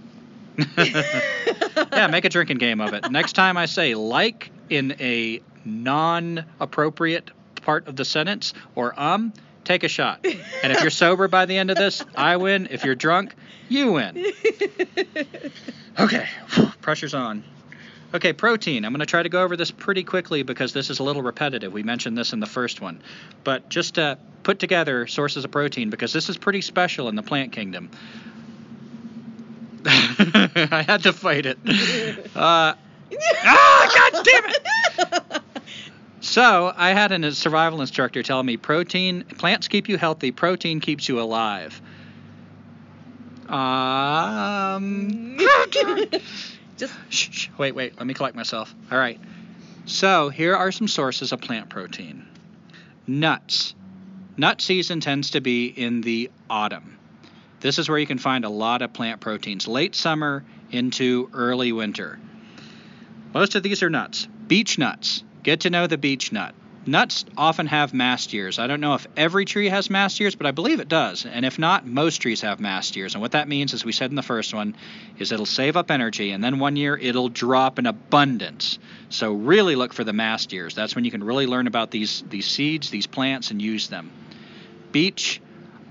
yeah, make a drinking game of it. Next time I say like in a non-appropriate part of the sentence or um, take a shot. And if you're sober by the end of this, I win. If you're drunk, you win. Okay, pressure's on. Okay, protein. I'm going to try to go over this pretty quickly because this is a little repetitive. We mentioned this in the first one. But just to put together sources of protein because this is pretty special in the plant kingdom. I had to fight it. Uh, ah, God damn it! So I had a survival instructor tell me protein plants keep you healthy, protein keeps you alive. Um. Just Shh, shh, wait, wait. Let me collect myself. All right. So here are some sources of plant protein. Nuts. Nut season tends to be in the autumn. This is where you can find a lot of plant proteins. Late summer into early winter. Most of these are nuts. Beech nuts. Get to know the beech nut. Nuts often have mast years. I don't know if every tree has mast years, but I believe it does. And if not, most trees have mast years. And what that means, as we said in the first one, is it'll save up energy, and then one year it'll drop in abundance. So really look for the mast years. That's when you can really learn about these these seeds, these plants, and use them. Beech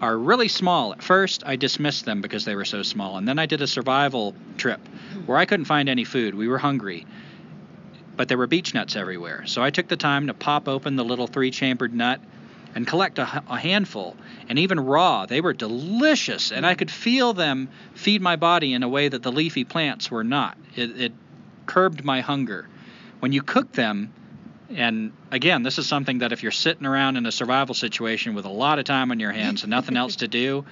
are really small. At first, I dismissed them because they were so small, and then I did a survival trip where I couldn't find any food. We were hungry but there were beech nuts everywhere. So I took the time to pop open the little three chambered nut and collect a, a handful. And even raw, they were delicious, and I could feel them feed my body in a way that the leafy plants were not. It, it curbed my hunger. When you cook them, and again, this is something that if you're sitting around in a survival situation with a lot of time on your hands and nothing else to do,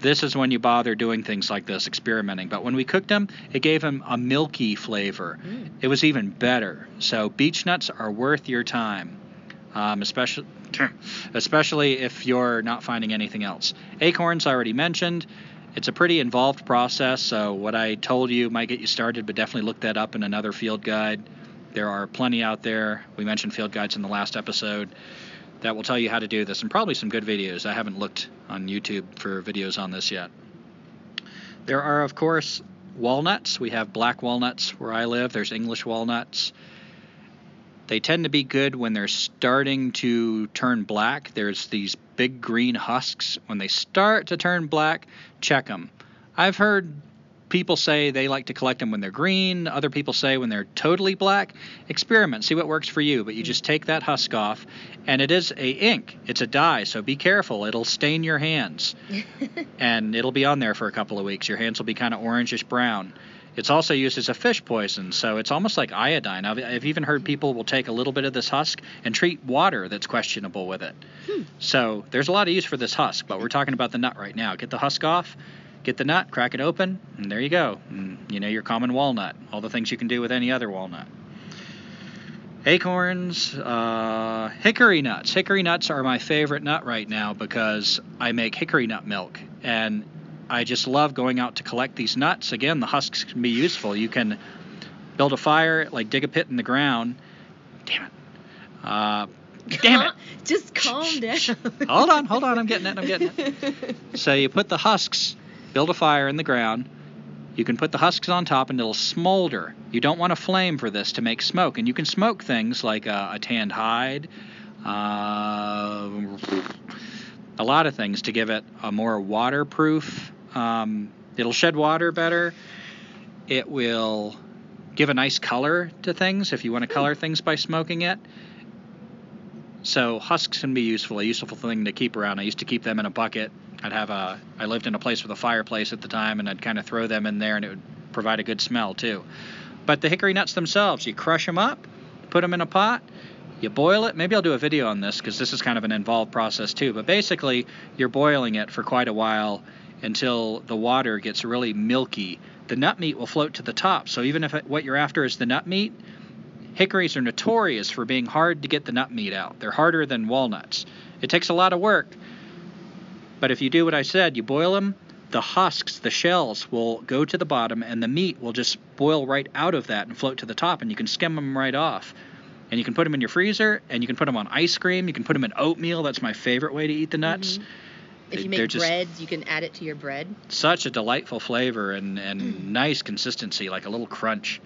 this is when you bother doing things like this, experimenting. But when we cooked them, it gave them a milky flavor. It was even better. So beech nuts are worth your time, um, especially especially if you're not finding anything else. Acorns I already mentioned. It's a pretty involved process, so what I told you might get you started, but definitely look that up in another field guide. There are plenty out there. We mentioned field guides in the last episode. That will tell you how to do this, and probably some good videos. I haven't looked on YouTube for videos on this yet. There are, of course, walnuts. We have black walnuts where I live. There's English walnuts. They tend to be good when they're starting to turn black. There's these big green husks. When they start to turn black, check them. I've heard people say they like to collect them when they're green. Other people say when they're totally black. Experiment, see what works for you. But you just take that husk off, and it is a ink. It's a dye, so be careful. It'll stain your hands, and it'll be on there for a couple of weeks. Your hands will be kind of orangish brown. It's also used as a fish poison, so it's almost like iodine. I've, I've even heard people will take a little bit of this husk and treat water that's questionable with it. Hmm. So there's a lot of use for this husk, but we're talking about the nut right now. Get the husk off, get the nut, crack it open, and there you go. And, you know your common walnut. All the things you can do with any other walnut. Acorns, uh, hickory nuts. Hickory nuts are my favorite nut right now because I make hickory nut milk, and I just love going out to collect these nuts. Again, the husks can be useful. You can build a fire, like dig a pit in the ground. Damn it. Uh, damn it. Just calm down. hold on, hold on. I'm getting it. I'm getting it. So you put the husks, build a fire in the ground. You can put the husks on top and it'll smolder. You don't want a flame for this to make smoke. And you can smoke things like a, a tanned hide, uh, a lot of things to give it a more waterproof. Um, it'll shed water better. It will give a nice color to things if you want to color things by smoking it. So husks can be useful, a useful thing to keep around. I used to keep them in a bucket. I'd have a I lived in a place with a fireplace at the time and I'd kind of throw them in there and it would provide a good smell too. But the hickory nuts themselves, you crush them up, put them in a pot, you boil it. Maybe I'll do a video on this because this is kind of an involved process too. But basically, you're boiling it for quite a while until the water gets really milky. The nut meat will float to the top. So even if what you're after is the nut meat, hickories are notorious for being hard to get the nut meat out. They're harder than walnuts. It takes a lot of work. But if you do what I said, you boil them, the husks, the shells will go to the bottom, and the meat will just boil right out of that and float to the top, and you can skim them right off. And you can put them in your freezer, and you can put them on ice cream. You can put them in oatmeal. That's my favorite way to eat the nuts. Mhm. If you make just bread, you can add it to your bread. such a delightful flavor and, and Mm. nice consistency, like a little crunch.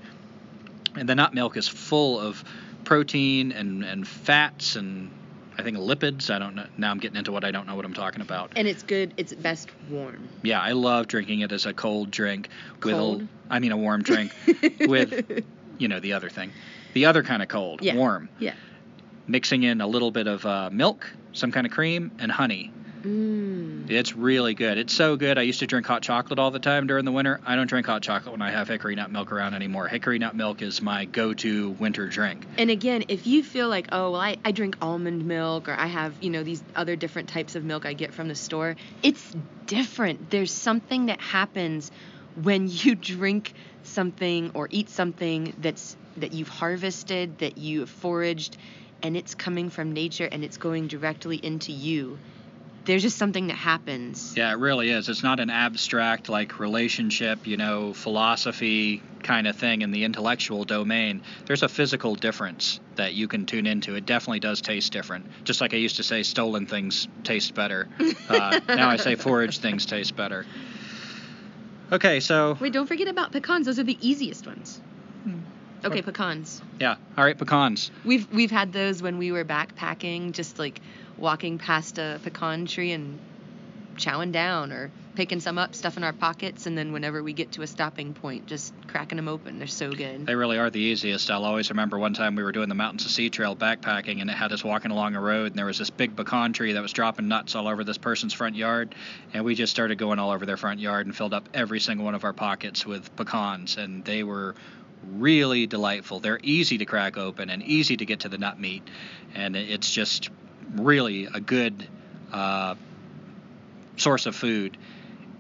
And the nut milk is full of protein and, and fats and I think lipids. I don't know. Now I'm getting into what I don't know what I'm talking about. And it's good. It's best warm. Yeah, I love drinking it as a cold drink with Cold? a, I mean a warm drink with you know the other thing, the other kind of cold, Yeah. warm. Yeah. Mixing in a little bit of uh, milk, some kind of cream, and honey. Mm. It's really good. It's so good. I used to drink hot chocolate all the time during the winter. I don't drink hot chocolate when I have hickory nut milk around anymore. Hickory nut milk is my go-to winter drink. And again, if you feel like, oh, well, I, I drink almond milk or I have, you know, these other different types of milk I get from the store, it's different. There's something that happens when you drink something or eat something that's that you've harvested, that you have foraged, and it's coming from nature and it's going directly into you. There's just something that happens. Yeah, it really is. It's not an abstract like relationship, you know, philosophy kind of thing in the intellectual domain. There's a physical difference that you can tune into. It definitely does taste different. Just like I used to say, stolen things taste better. Uh, now I say foraged things taste better. Okay, so Wait, don't forget about pecans. Those are the easiest ones. Hmm. Okay, pecans. yeah, all right, pecans. We've we've had those when we were backpacking, just like walking past a pecan tree and chowing down or picking some up, stuffing our pockets, and then whenever we get to a stopping point, just cracking them open. They're so good. They really are the easiest. I'll always remember one time we were doing the Mountains to Sea Trail backpacking, and it had us walking along a road, and there was this big pecan tree that was dropping nuts all over this person's front yard, and we just started going all over their front yard and filled up every single one of our pockets with pecans, and they were really delightful. They're easy to crack open and easy to get to the nut meat, and it's just really a good uh, source of food.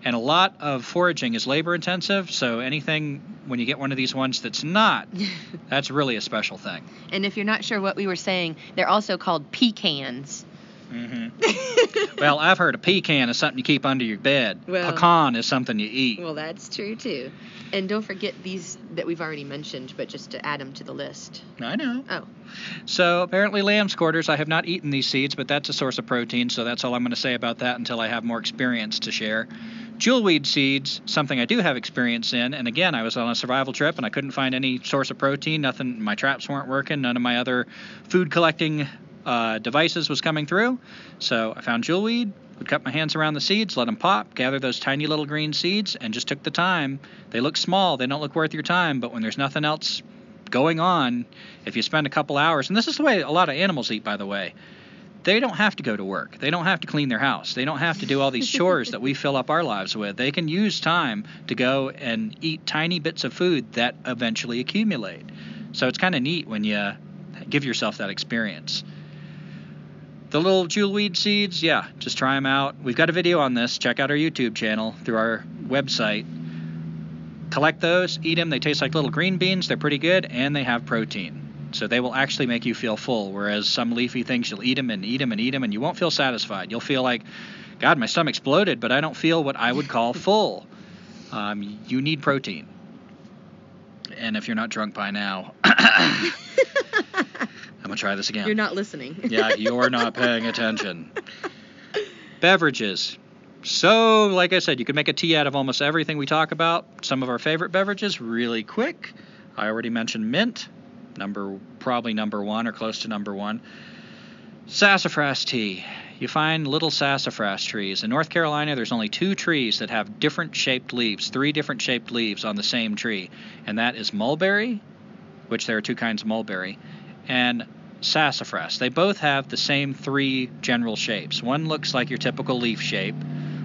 And a lot of foraging is labor intensive, so anything when you get one of these ones that's not, that's really a special thing. and if you're not sure what we were saying, they're also called pecans. Hmm well, I've heard a pecan is something you keep under your bed. Well- Pecan is something you eat. well, that's true too. And don't forget these that we've already mentioned, but just to add them to the list. I know. Oh. So apparently lamb's quarters. I have not eaten these seeds, but that's a source of protein. So that's all I'm going to say about that until I have more experience to share. Jewelweed seeds, something I do have experience in. And again, I was on a survival trip and I couldn't find any source of protein. Nothing. My traps weren't working. None of my other food collecting uh, devices was coming through. So I found jewelweed. Would cut my hands around the seeds, let them pop, gather those tiny little green seeds, and just took the time. They look small. They don't look worth your time. But when there's nothing else going on, if you spend a couple hours, and this is the way a lot of animals eat, by the way, they don't have to go to work. They don't have to clean their house. They don't have to do all these chores that we fill up our lives with. They can use time to go and eat tiny bits of food that eventually accumulate. So it's kind of neat when you give yourself that experience. The little jewelweed seeds, yeah, just try them out. We've got a video on this. Check out our YouTube channel through our website. Collect those, eat them. They taste like little green beans. They're pretty good, and they have protein. So they will actually make you feel full. Whereas some leafy things, you'll eat them and eat them and eat them, and you won't feel satisfied. You'll feel like, God, my stomach's bloated, but I don't feel what I would call full. Um, you need protein. And if you're not drunk by now, I'm gonna try this again. You're not listening. Yeah, you're not paying attention. Beverages. So, like I said, you can make a tea out of almost everything we talk about. Some of our favorite beverages, really quick. I already mentioned mint, number probably number one or close to number one. Sassafras tea. You find little sassafras trees. In North Carolina, there's only two trees that have different shaped leaves, three different shaped leaves on the same tree, and that is mulberry, which there are two kinds of mulberry, and sassafras. They both have the same three general shapes. One looks like your typical leaf shape.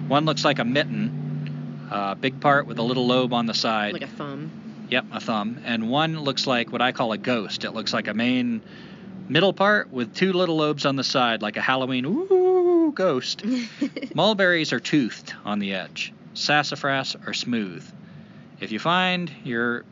One looks like a mitten, a big part with a little lobe on the side. like a thumb. Yep, a thumb. And one looks like what I call a ghost. It looks like a main middle part with two little lobes on the side, like a Halloween ooh ghost. Mulberries are toothed on the edge. Sassafras are smooth. If you find your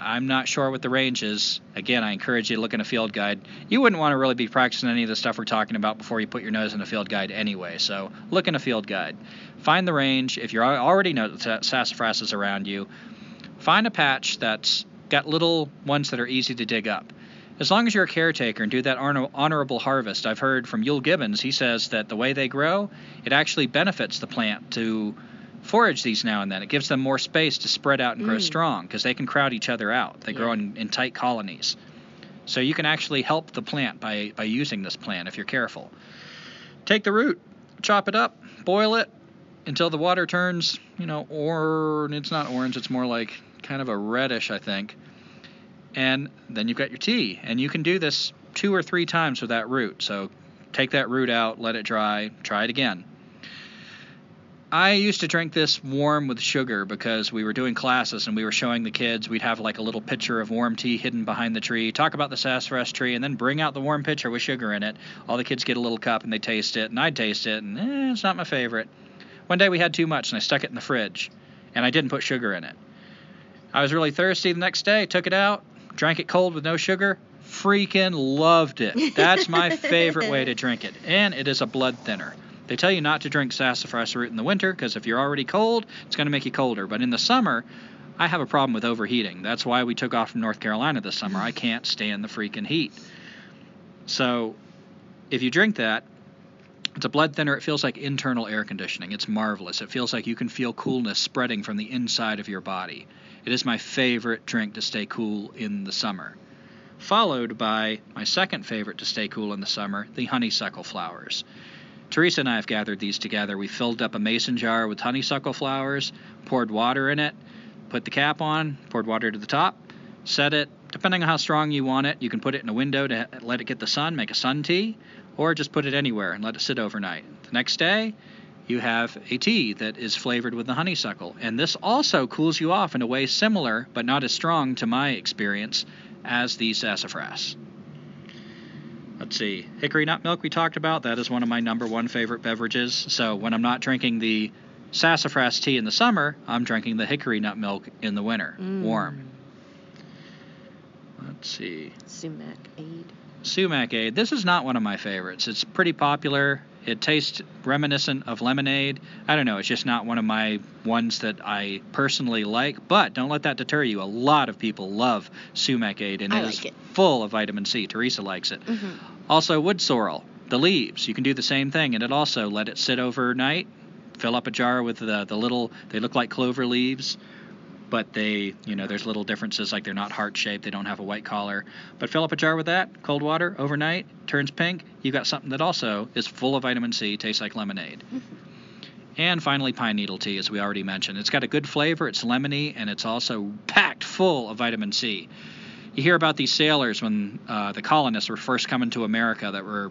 I'm not sure what the range is. Again, I encourage you to look in a field guide. You wouldn't want to really be practicing any of the stuff we're talking about before you put your nose in a field guide anyway. So look in a field guide. Find the range. If you already know that sassafras is around you, find a patch that's got little ones that are easy to dig up. As long as you're a caretaker and do that honorable harvest, I've heard from Euell Gibbons, he says that the way they grow, it actually benefits the plant to forage these now and then. It gives them more space to spread out and grow Mm. strong because they can crowd each other out. They grow in, in tight colonies. So you can actually help the plant by, by using this plant if you're careful. Take the root, chop it up, boil it until the water turns, you know, or it's not orange, it's more like kind of a reddish, I think. And then you've got your tea. And you can do this two or three times with that root. So take that root out, let it dry, try it again. I used to drink this warm with sugar because we were doing classes and we were showing the kids. We'd have like a little pitcher of warm tea hidden behind the tree, talk about the sassafras tree, and then bring out the warm pitcher with sugar in it. All the kids get a little cup and they taste it, and I'd taste it, and eh, it's not my favorite. One day we had too much and I stuck it in the fridge, and I didn't put sugar in it. I was really thirsty the next day, took it out, drank it cold with no sugar. Freaking loved it. That's my favorite way to drink it. And it is a blood thinner. They tell you not to drink sassafras root in the winter because if you're already cold, it's going to make you colder. But in the summer, I have a problem with overheating. That's why we took off from North Carolina this summer. I can't stand the freaking heat. So if you drink that, it's a blood thinner. It feels like internal air conditioning. It's marvelous. It feels like you can feel coolness spreading from the inside of your body. It is my favorite drink to stay cool in the summer. Followed by my second favorite to stay cool in the summer, the honeysuckle flowers. Teresa and I have gathered these together. We filled up a mason jar with honeysuckle flowers, poured water in it, put the cap on, poured water to the top, set it. Depending on how strong you want it, you can put it in a window to let it get the sun, make a sun tea, or just put it anywhere and let it sit overnight. The next day, you have a tea that is flavored with the honeysuckle. And this also cools you off in a way similar, but not as strong to my experience, as the sassafras. Let's see. Hickory nut milk we talked about. That is one of my number one favorite beverages. So when I'm not drinking the sassafras tea in the summer, I'm drinking the hickory nut milk in the winter, Mm. warm. let's see. Sumac aid. Sumac Aid. This is not one of my favorites. It's pretty popular. It tastes reminiscent of lemonade. I don't know. It's just not one of my ones that I personally like. But don't let that deter you. A lot of people love Sumac Aid, and it like is it. full of vitamin C. Teresa likes it. Mm-hmm. Also, wood sorrel, the leaves. You can do the same thing, and it also let it sit overnight. Fill up a jar with the the little. They look like clover leaves, but they, you know, there's little differences. Like they're not heart shaped. They don't have a white collar. But fill up a jar with that, cold water overnight, turns pink. You've got something that also is full of vitamin C, tastes like lemonade. And finally, pine needle tea, as we already mentioned. It's got a good flavor, it's lemony, and it's also packed full of vitamin C. You hear about these sailors when uh, the colonists were first coming to America that were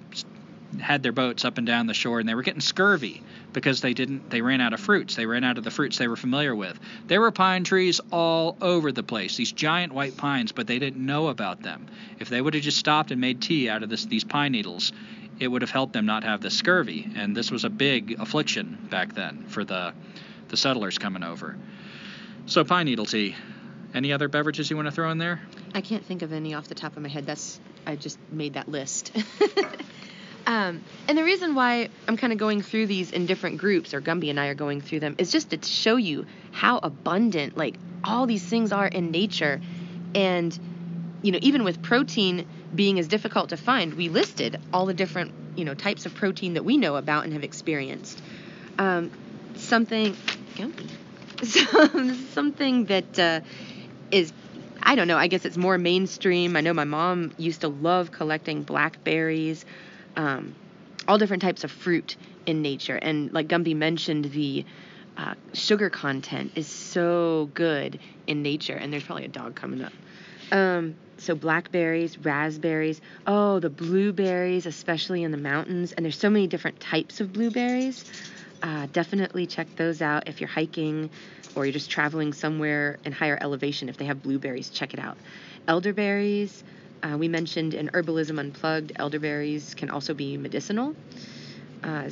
had their boats up and down the shore and they were getting scurvy because they didn't they ran out of fruits. They ran out of the fruits they were familiar with. There were pine trees all over the place these giant white pines but they didn't know about them. If they would have just stopped and made tea out of this, these pine needles it would have helped them not have the scurvy and this was a big affliction back then for the the settlers coming over. So pine needle tea. Any other beverages you want to throw in there? I can't think of any off the top of my head. That's I just made that list. um, and the reason why I'm kind of going through these in different groups, or Gumby and I are going through them, is just to show you how abundant like all these things are in nature, and you know even with protein being as difficult to find, we listed all the different you know types of protein that we know about and have experienced. Um, something Gumby. something that uh, is I don't know. I guess it's more mainstream. I know my mom used to love collecting blackberries, um, all different types of fruit in nature. And like Gumby mentioned, the uh, sugar content is so good in nature. And there's probably a dog coming up. Um, so blackberries, raspberries, oh, the blueberries, especially in the mountains. And there's so many different types of blueberries. Uh, definitely check those out if you're hiking or you're just traveling somewhere in higher elevation. If they have blueberries, check it out. Elderberries, uh, we mentioned in Herbalism Unplugged, elderberries can also be medicinal. Uh,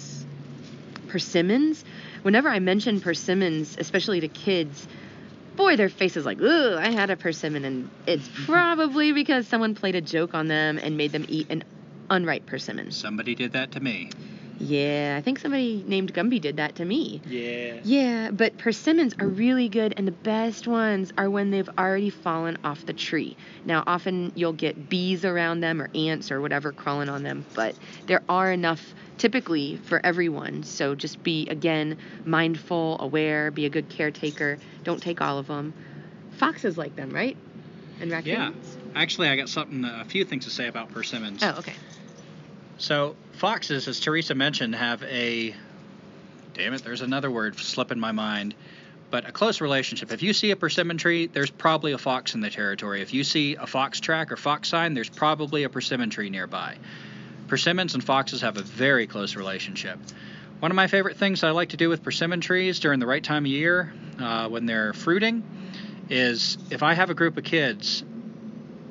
persimmons, whenever I mention persimmons, especially to kids, boy, their face is like, ooh, I had a persimmon. And it's probably because someone played a joke on them and made them eat an unripe persimmon. somebody did that to me Yeah, I think somebody named Gumby did that to me. yeah Yeah, but persimmons are really good, and the best ones are when they've already fallen off the tree. Now, often you'll get bees around them or ants or whatever crawling on them, but there are enough typically for everyone. So just be, again, mindful, aware, be a good caretaker. Don't take all of them. Foxes like them, right? And raccoons? Yeah. Actually, I got something, a few things to say about persimmons. Oh, okay. So, foxes, as Teresa mentioned, have a. Damn it, there's another word slipping my mind. But a close relationship. If you see a persimmon tree, there's probably a fox in the territory. If you see a fox track or fox sign, there's probably a persimmon tree nearby. Persimmons and foxes have a very close relationship. One of my favorite things I like to do with persimmon trees during the right time of year, uh, when they're fruiting, is if I have a group of kids,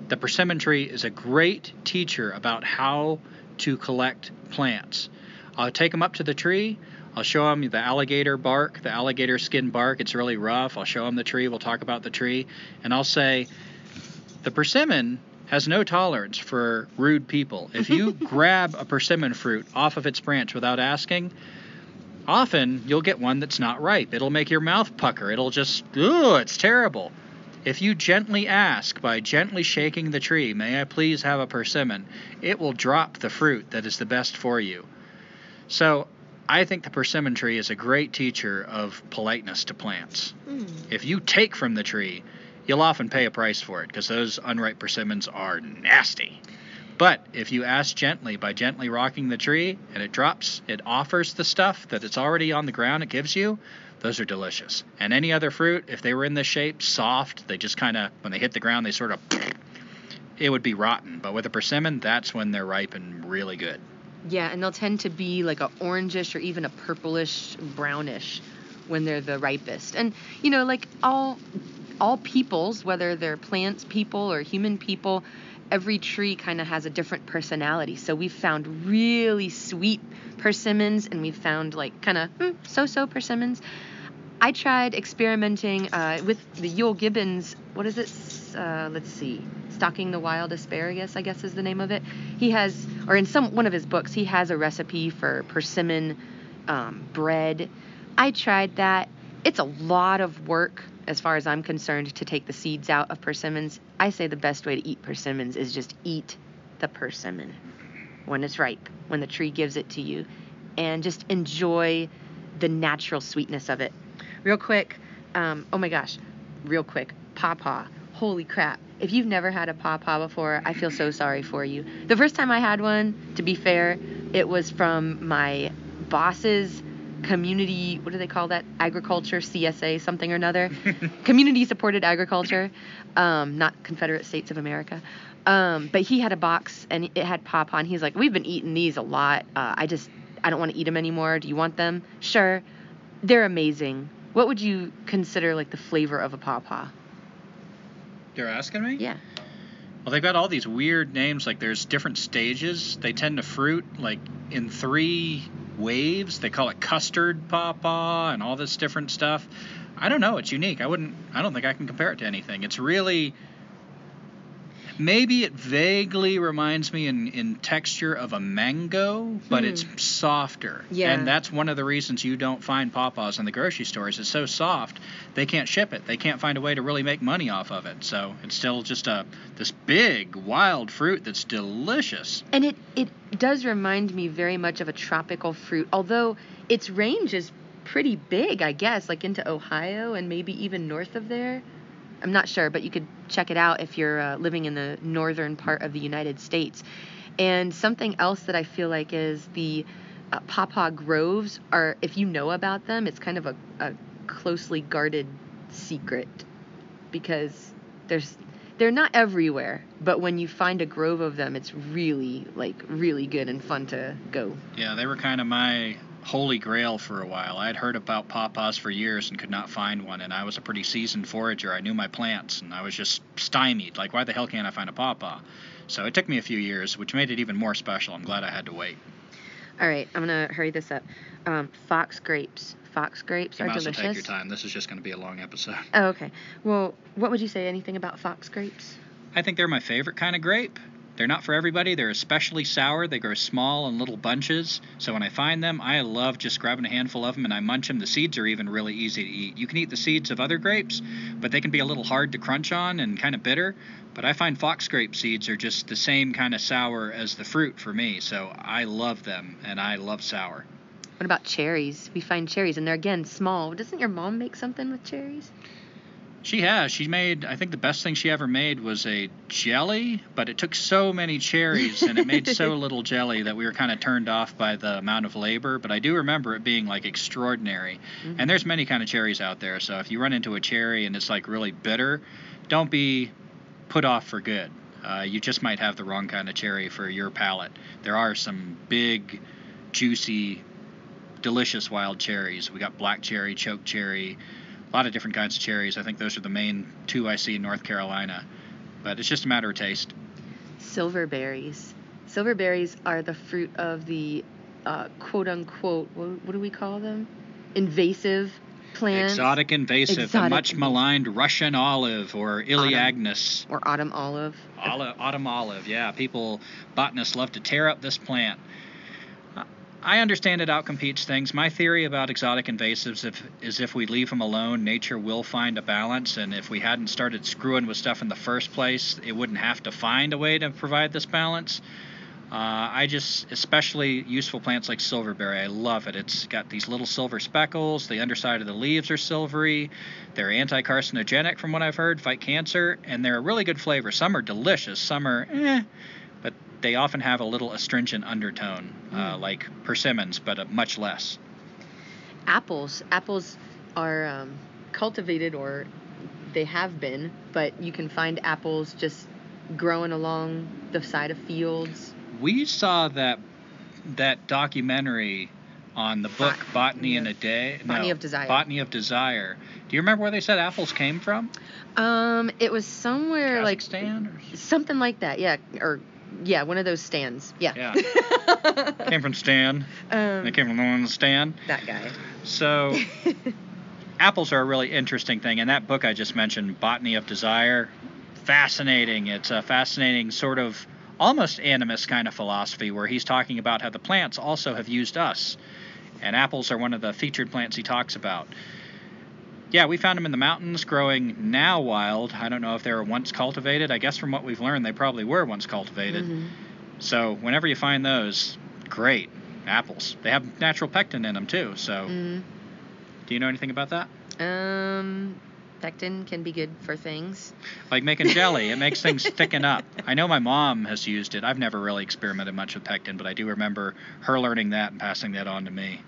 the persimmon tree is a great teacher about how to collect plants. I'll take them up to the tree. I'll show them the alligator bark, the alligator skin bark. It's really rough. I'll show them the tree. We'll talk about the tree. And I'll say, the persimmon has no tolerance for rude people. If you grab a persimmon fruit off of its branch without asking, often you'll get one that's not ripe. It'll make your mouth pucker. It'll just, ooh, it's terrible. If you gently ask by gently shaking the tree, may I please have a persimmon, it will drop the fruit that is the best for you. So, I think the persimmon tree is a great teacher of politeness to plants. Mm. If you take from the tree, you'll often pay a price for it because those unripe persimmons are nasty. But if you ask gently by gently rocking the tree and it drops, it offers the stuff that it's already on the ground it gives you, those are delicious. And any other fruit, if they were in this shape, soft, they just kind of, when they hit the ground, they sort of, it would be rotten. But with a persimmon, that's when they're ripe and really good. Yeah, and they'll tend to be like a orangish or even a purplish brownish when they're the ripest. And you know, like all all peoples, whether they're plants people or human people, every tree kind of has a different personality. So we've found really sweet persimmons and we've found like kind of hmm, so-so persimmons. I tried experimenting uh, with the Euell Gibbons, what is it? uh, let's see, Stalking the Wild Asparagus, I guess is the name of it. He has, or in some one of his books, he has a recipe for persimmon um, bread. I tried that. It's a lot of work, as far as I'm concerned, to take the seeds out of persimmons. I say the best way to eat persimmons is just eat the persimmon when it's ripe, when the tree gives it to you, and just enjoy the natural sweetness of it. Real quick, um, oh my gosh, real quick, pawpaw. Holy crap. If you've never had a pawpaw before, I feel so sorry for you. The first time I had one, to be fair, it was from my boss's community, what do they call that? Agriculture, CSA, something or another. community supported agriculture, um, not Confederate States of America. Um, but he had a box and it had pawpaw, and he's like, We've been eating these a lot. Uh, I just, I don't want to eat them anymore. Do you want them? Sure. They're amazing. What would you consider like the flavor of a pawpaw? You're asking me? Yeah. Well, they've got all these weird names. Like there's different stages. They tend to fruit like in three waves. They call it custard pawpaw and all this different stuff. I don't know. It's unique. I wouldn't. I don't think I can compare it to anything. It's really. Maybe it vaguely reminds me in, in texture of a mango, but Hmm. it's softer. Yeah. And that's one of the reasons you don't find pawpaws in the grocery stores. It's so soft, they can't ship it. They can't find a way to really make money off of it. So it's still just a this big wild fruit that's delicious. And it, it does remind me very much of a tropical fruit, although its range is pretty big, I guess, like into Ohio and maybe even north of there. I'm not sure, but you could check it out if you're uh, living in the northern part of the United States. And something else that I feel like is the uh, pawpaw groves are, if you know about them, it's kind of a, a closely guarded secret because there's they're not everywhere, but when you find a grove of them, it's really like really good and fun to go. Yeah, they were kind of my holy grail for a while. I had heard about pawpaws for years and could not find one, and I was a pretty seasoned forager. I knew my plants, and I was just stymied. Like, why the hell can't I find a pawpaw? So it took me a few years, which made it even more special. I'm glad I had to wait. All right, I'm gonna hurry this up. Um, fox grapes. Fox grapes You are might as well delicious. take your time. This is just going to be a long episode. Oh, okay. Well, what would you say? Anything about fox grapes? I think they're my favorite kind of grape. They're not for everybody. They're especially sour. They grow small in little bunches. So when I find them, I love just grabbing a handful of them and I munch them. The seeds are even really easy to eat. You can eat the seeds of other grapes, but they can be a little hard to crunch on and kind of bitter. But I find fox grape seeds are just the same kind of sour as the fruit for me. So I love them and I love sour. What about cherries? We find cherries, and they're again small. Doesn't your mom make something with cherries? She has. She made, I think the best thing she ever made was a jelly, but it took so many cherries and it made so little jelly that we were kind of turned off by the amount of labor. But I do remember it being like extraordinary. Mhm. And there's many kind of cherries out there. So if you run into a cherry and it's like really bitter, don't be put off for good. Uh, you just might have the wrong kind of cherry for your palate. There are some big, juicy, delicious wild cherries. We got black cherry, choke cherry, a lot of different kinds of cherries. I think those are the main two I see in North Carolina. But it's just a matter of taste. Silverberries. Silverberries are the fruit of the uh, quote unquote, what, what do we call them? Invasive plants. Exotic invasive, the Exotic much maligned Russian olive or Elaeagnus. Or autumn olive. Olive, autumn olive, yeah. People, botanists love to tear up this plant. I understand it outcompetes things. My theory about exotic invasives if, is if we leave them alone, nature will find a balance. And if we hadn't started screwing with stuff in the first place, it wouldn't have to find a way to provide this balance. Uh, I just, especially useful plants like silverberry, I love it. It's got these little silver speckles. The underside of the leaves are silvery. They're anti-carcinogenic, from what I've heard, fight cancer, and they're a really good flavor. Some are delicious, some are eh, but they often have a little astringent undertone, uh, Mm. like persimmons, but uh, much less. Apples. Apples are um, cultivated, or they have been, but you can find apples just growing along the side of fields. We saw that that documentary on the book Bot- Botany in a Day. Botany no, of Desire. Botany of Desire. Do you remember where they said apples came from? Um, it was somewhere like Kazakhstan or something like that. Yeah, or yeah, one of those stands. Yeah. Yeah. came from Stan. um, They came from the one Stan. that guy. So apples are a really interesting thing, and that book I just mentioned, Botany of Desire, fascinating. It's a fascinating sort of almost animist kind of philosophy where he's talking about how the plants also have used us. And apples are one of the featured plants he talks about. Yeah, we found them in the mountains growing now wild. I don't know if they were once cultivated. I guess from what we've learned, they probably were once cultivated. Mhm. So whenever you find those, great apples. They have natural pectin in them too. So Mm. do you know anything about that? Um, pectin can be good for things. Like making jelly, it makes things thicken up. I know my mom has used it. I've never really experimented much with pectin, but I do remember her learning that and passing that on to me.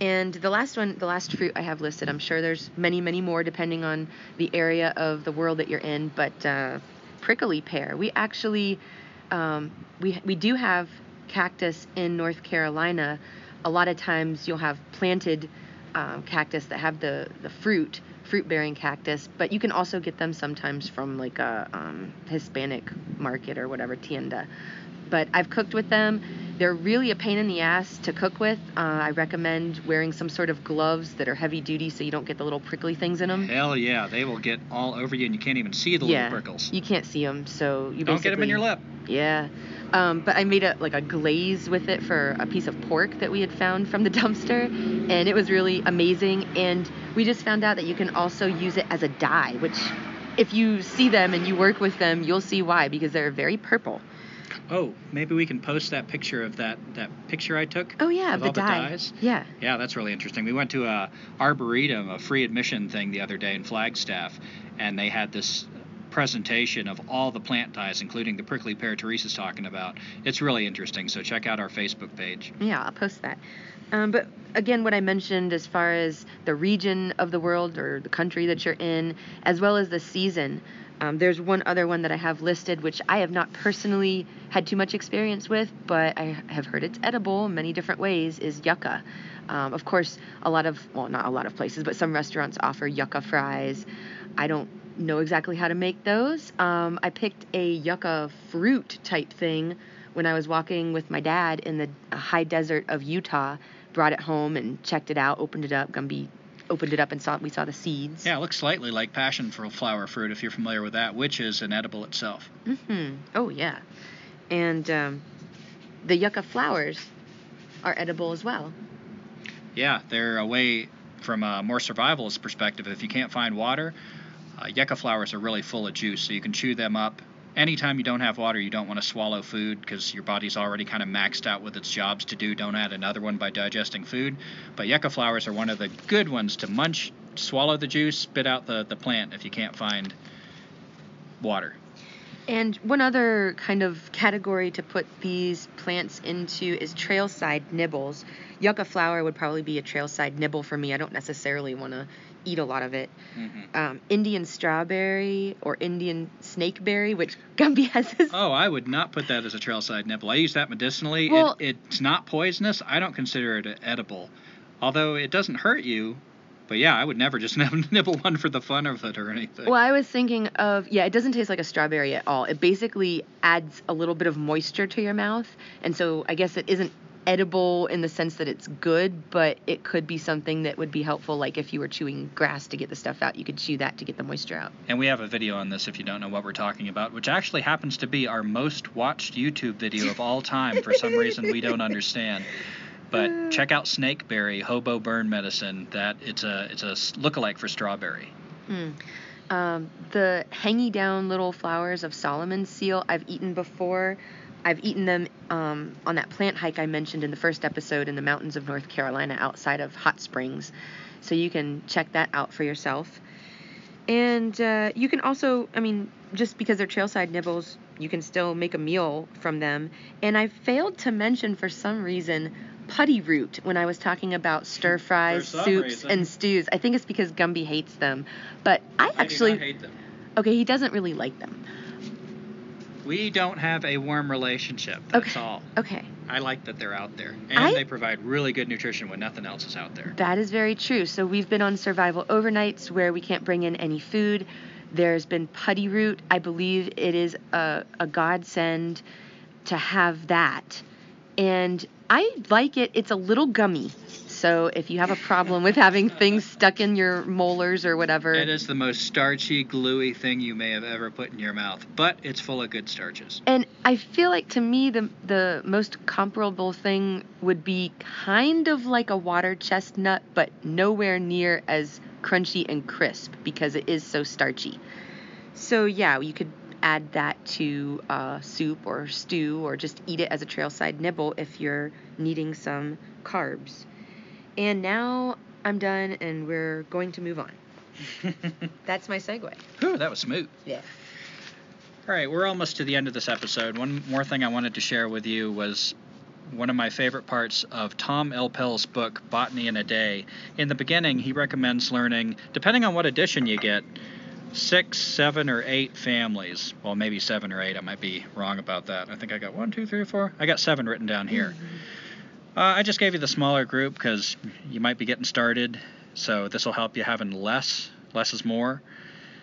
And the last one, the last fruit I have listed, I'm sure there's many, many more depending on the area of the world that you're in, but uh, prickly pear. We actually, um, we, we do have cactus in North Carolina. A lot of times you'll have planted um, cactus that have the, the fruit, fruit bearing cactus, but you can also get them sometimes from like a um, Hispanic market or whatever, tienda. But I've cooked with them. They're really a pain in the ass to cook with. Uh, I recommend wearing some sort of gloves that are heavy duty so you don't get the little prickly things in them. Hell yeah, they will get all over you and you can't even see the yeah, little prickles. you can't see them, so you Don't get them in your lip. Yeah. Um, but I made a like a glaze with it for a piece of pork that we had found from the dumpster, and it was really amazing. And we just found out that you can also use it as a dye, which, if you see them and you work with them, you'll see why because they're very purple. Oh, maybe we can post that picture of that that picture I took. Oh yeah, the all the dye. dyes? Yeah. Yeah, that's really interesting. We went to a arboretum, a free admission thing the other day in Flagstaff, and they had this presentation of all the plant dyes, including the prickly pear Teresa's talking about. It's really interesting. So check out our Facebook page. Yeah, I'll post that. Um, but again, what I mentioned as far as the region of the world or the country that you're in, as well as the season, um, there's one other one that I have listed, which I have not personally had too much experience with, but I have heard it's edible in many different ways, is yucca. Um, of course, a lot of, well, not a lot of places, but some restaurants offer yucca fries. I don't know exactly how to make those. Um, I picked a yucca fruit type thing when I was walking with my dad in the high desert of Utah. Brought it home and checked it out, opened it up. Gumby opened it up and saw we saw the seeds. Yeah, it looks slightly like passion for flower fruit if you're familiar with that, which is an edible itself. Mm-hmm. Oh yeah, and um, the yucca flowers are edible as well. Yeah, they're away from a more survivalist perspective. If you can't find water, uh, yucca flowers are really full of juice, so you can chew them up. Anytime you don't have water, you don't want to swallow food because your body's already kind of maxed out with its jobs to do. Don't add another one by digesting food. But yucca flowers are one of the good ones to munch, swallow the juice, spit out the, the plant if you can't find water. And one other kind of category to put these plants into is trailside nibbles. Yucca flower would probably be a trailside nibble for me. I don't necessarily want to eat a lot of it. hmm Um, Indian strawberry or Indian snakeberry, which Gumby has this. Oh, I would not put that as a trailside nibble. I use that medicinally. Well- it, it's not poisonous. I don't consider it edible, although it doesn't hurt you. But yeah, I would never just nibble one for the fun of it or anything. Well, I was thinking of yeah, it doesn't taste like a strawberry at all. It basically adds a little bit of moisture to your mouth, and so I guess it isn't edible in the sense that it's good, but it could be something that would be helpful. Like if you were chewing grass to get the stuff out, you could chew that to get the moisture out. And we have a video on this if you don't know what we're talking about, which actually happens to be our most watched YouTube video of all time for some reason we don't understand. But check out Snakeberry Hobo Burn Medicine. That it's a it's a lookalike for strawberry. Mm. Um, the hangy down little flowers of Solomon's seal I've eaten before. I've eaten them um, on that plant hike I mentioned in the first episode in the mountains of North Carolina outside of Hot Springs. So you can check that out for yourself. And uh, you can also, I mean, just because they're trailside nibbles, you can still make a meal from them. And I failed to mention for some reason putty root when I was talking about stir fries, soups, reason. and stews. I think it's because Gumby hates them. But I actually, hate them. okay, he doesn't really like them. We don't have a warm relationship. That's Okay. all. Okay, I like that they're out there, and I- they provide really good nutrition when nothing else is out there. that is very true. So we've been on survival overnights where we can't bring in any food. There's been putty root. I believe it is a, a godsend to have that. And I like it. It's a little gummy. So if you have a problem with having things stuck in your molars or whatever, It is the most starchy, gluey thing you may have ever put in your mouth, but it's full of good starches. And I feel like to me the the most comparable thing would be kind of like a water chestnut, but nowhere near as crunchy and crisp because it is so starchy. So yeah, you could add that to uh, soup or stew or just eat it as a trailside nibble if you're needing some carbs. And now I'm done and we're going to move on. That's my segue. Ooh, that was smooth. Yeah. All right, we're almost to the end of this episode. One more thing I wanted to share with you was one of my favorite parts of Tom L. Elpel's book, Botany in a Day. In the beginning, he recommends learning, depending on what edition you get, six, seven, or eight families. Well, maybe seven or eight. I might be wrong about that. I think I got one, two, three, four. I got seven written down here. Uh, Uh, I just gave you the smaller group because you might be getting started, so this will help you having less. Less is more.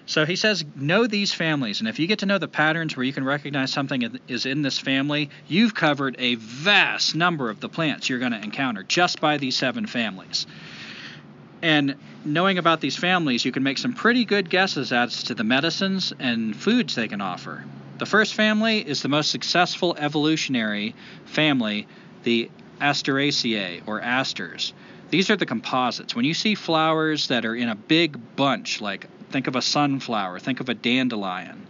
So he says, know these families, and if you get to know the patterns where you can recognize something is in this family, you've covered a vast number of the plants you're going to encounter just by these seven families. And knowing about these families, you can make some pretty good guesses as to the medicines and foods they can offer. The first family is the most successful evolutionary family, the Asteraceae or asters. These are the composites. When you see flowers that are in a big bunch, like think of a sunflower, think of a dandelion,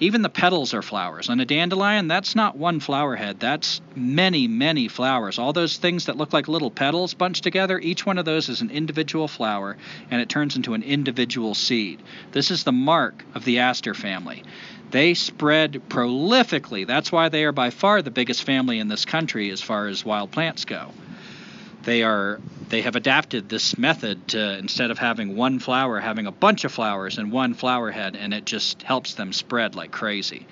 even the petals are flowers. On a dandelion, that's not one flower head, that's many, many flowers. All those things that look like little petals bunched together, each one of those is an individual flower, and it turns into an individual seed. This is the mark of the aster family. They spread prolifically. That's why they are by far the biggest family in this country as far as wild plants go. They are they have adapted this method to instead of having one flower, having a bunch of flowers in one flower head, and it just helps them spread like crazy.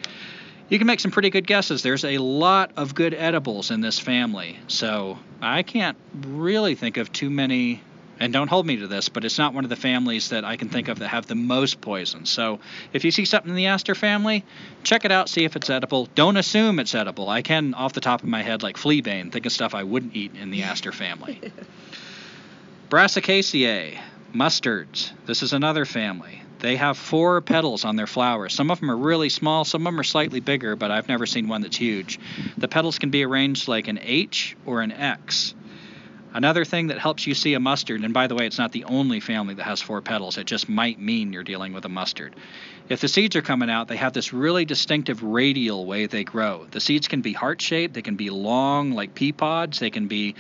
You can make some pretty good guesses. There's a lot of good edibles in this family, so I can't really think of too many. And don't hold me to this, but it's not one of the families that I can think of that have the most poison. So if you see something in the aster family, check it out, see if it's edible. Don't assume it's edible. I can, off the top of my head, like fleabane, think of stuff I wouldn't eat in the aster family. Brassicaceae, mustards. This is another family. They have four petals on their flowers. Some of them are really small, some of them are slightly bigger, but I've never seen one that's huge. The petals can be arranged like an H or an X. Another thing that helps you see a mustard, and by the way, it's not the only family that has four petals, it just might mean you're dealing with a mustard. If the seeds are coming out, they have this really distinctive radial way they grow. The seeds can be heart shaped, they can be long like pea pods, they can be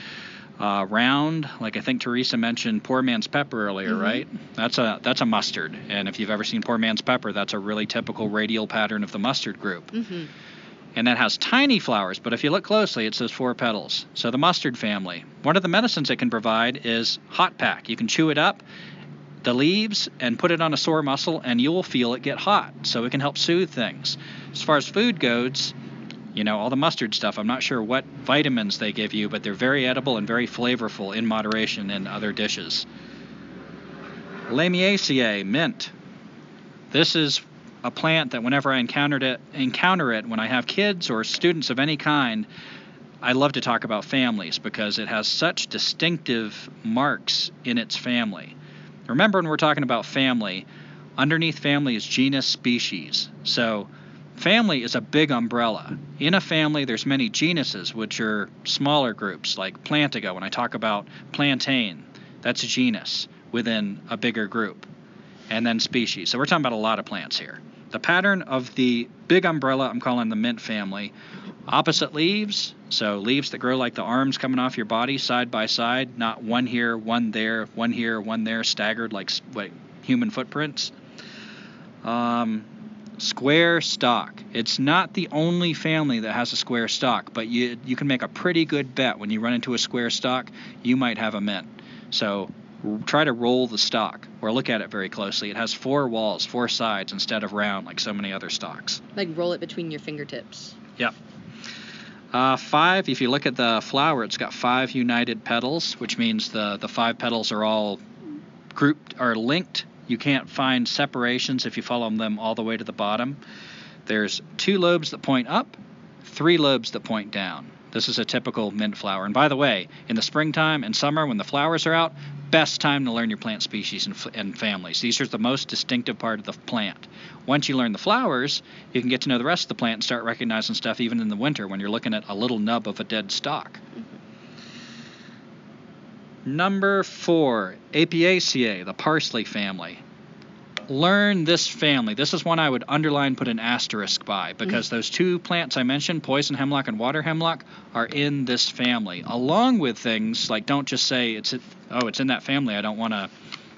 uh, round, like I think Teresa mentioned poor man's pepper earlier, Mhm. right? That's a that's a mustard, and if you've ever seen poor man's pepper, that's a really typical radial pattern of the mustard group. Mm-hmm. And that has tiny flowers, but if you look closely, it's those four petals. So the mustard family. One of the medicines it can provide is hot pack. You can chew it up, the leaves, and put it on a sore muscle, and you will feel it get hot. So it can help soothe things. As far as food goes, you know, all the mustard stuff, I'm not sure what vitamins they give you, but they're very edible and very flavorful in moderation in other dishes. Lamiaceae, mint. This is a plant that whenever I encountered it, encounter it when I have kids or students of any kind, I love to talk about families because it has such distinctive marks in its family. Remember, when we're talking about family, underneath family is genus, species. So, family is a big umbrella. In a family, there's many genuses, which are smaller groups, like Plantago. When I talk about plantain, that's a genus within a bigger group and then species. So we're talking about a lot of plants here. The pattern of the big umbrella I'm calling the mint family. Opposite leaves, so leaves that grow like the arms coming off your body side by side, not one here, one there, one here, one there, staggered like human footprints. Um, square stock. It's not the only family that has a square stock, but you you can make a pretty good bet when you run into a square stock, you might have a mint. So try to roll the stalk or look at it very closely. It has four walls, four sides instead of round like so many other stalks. Like roll it between your fingertips. Yep. Uh, five, if you look at the flower, it's got five united petals, which means the, the five petals are all grouped, are linked. You can't find separations if you follow them all the way to the bottom. There's two lobes that point up, three lobes that point down. This is a typical mint flower. And by the way, in the springtime and summer when the flowers are out, best time to learn your plant species and, and families. These are the most distinctive part of the plant. Once you learn the flowers, you can get to know the rest of the plant and start recognizing stuff even in the winter when you're looking at a little nub of a dead stalk. Number four, Apiaceae, the parsley family. Learn this family. This is one I would underline, put an asterisk by, because mm-hmm. those two plants I mentioned, poison hemlock and water hemlock, are in this family, along with things like don't just say it's oh it's in that family. I don't want to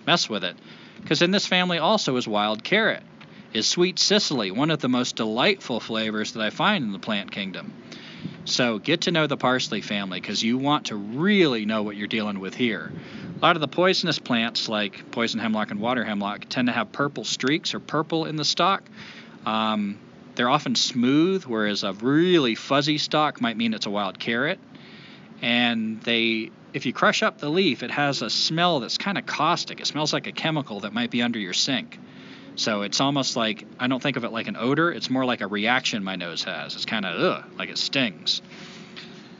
mess with it, because in this family also is wild carrot, is sweet Cicely, one of the most delightful flavors that I find in the plant kingdom. So get to know the parsley family because you want to really know what you're dealing with here. A lot of the poisonous plants, like poison hemlock and water hemlock, tend to have purple streaks or purple in the stalk. Um, they're often smooth, whereas a really fuzzy stalk might mean it's a wild carrot. And they, if you crush up the leaf, it has a smell that's kind of caustic. It smells like a chemical that might be under your sink. So it's almost like I don't think of it like an odor. It's more like a reaction my nose has. It's kind of ugh, like it stings.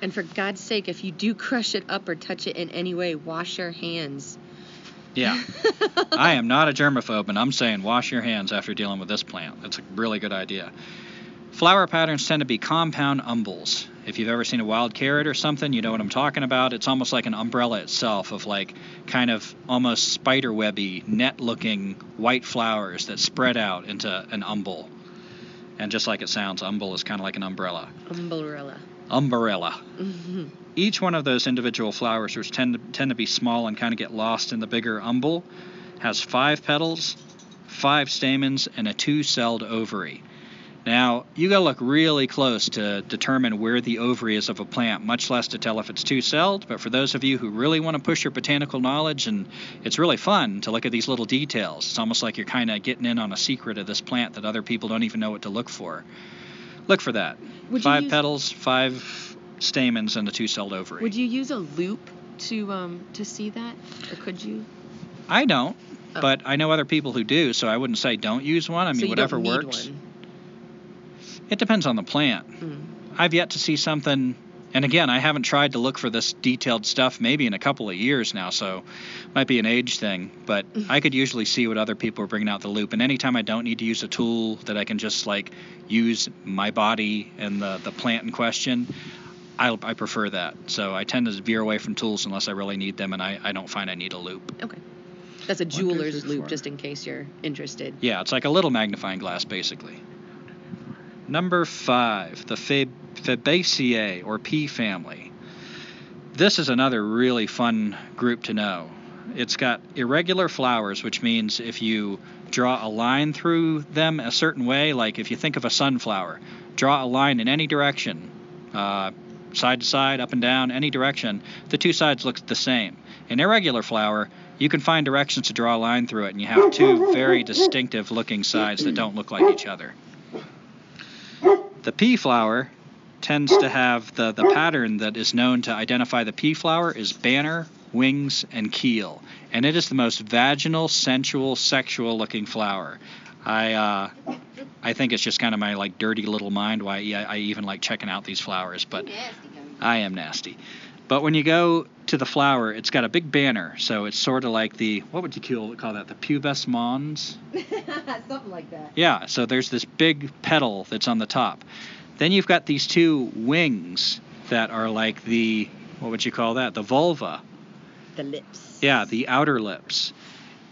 And for God's sake, if you do crush it up or touch it in any way, wash your hands. Yeah. I am not a germaphobe, and I'm saying wash your hands after dealing with this plant. That's a really good idea. Flower patterns tend to be compound umbels. If you've ever seen a wild carrot or something, you know what I'm talking about. It's almost like an umbrella itself of like kind of almost spider webby, net looking white flowers that spread out into an umbel. And just like it sounds, umbel is kind of like an umbrella. Umbrella. Umbrella. hmm Each one of those individual flowers, which tend to, tend to be small and kind of get lost in the bigger umbel, has five petals, five stamens, and a two celled ovary. Now, you got to look really close to determine where the ovary is of a plant, much less to tell if it's two celled. But for those of you who really want to push your botanical knowledge, and it's really fun to look at these little details, it's almost like you're kind of getting in on a secret of this plant that other people don't even know what to look for. Look for that. Would five use- petals, five stamens, and a two celled ovary. Would you use a loupe to um to see that, or could you? I don't, Oh. but I know other people who do, so I wouldn't say don't use one. I mean, so whatever works. One. It depends on the plant. Mm. I've yet to see something, and again, I haven't tried to look for this detailed stuff maybe in a couple of years now, so might be an age thing. But I could usually see what other people are bringing out the loupe, and anytime I don't need to use a tool that I can just like use my body and the the plant in question. I, I prefer that, so I tend to veer away from tools unless I really need them, and I, I don't find I need a loupe. Okay. That's a jeweler's loupe, four. just in case you're interested. Yeah, it's like a little magnifying glass, basically. Number five, the Fabaceae, or pea family. This is another really fun group to know. It's got irregular flowers, which means if you draw a line through them a certain way, like if you think of a sunflower, draw a line in any direction, uh, side to side, up and down, any direction, the two sides look the same. An irregular flower, you can find directions to draw a line through it, and you have two very distinctive looking sides that don't look like each other. The pea flower tends to have the, the pattern that is known to identify the pea flower is banner, wings, and keel. And it is the most vaginal, sensual, sexual looking flower. I uh, I think it's just kind of my like dirty little mind why I, I even like checking out these flowers, but I am nasty. But when you go to the flower, it's got a big banner, so it's sort of like the what would you call, call that? The pubis mons? Something like that. Yeah, so there's this big petal that's on the top. Then you've got these two wings that are like the what would you call that? The vulva. The lips. Yeah, the outer lips.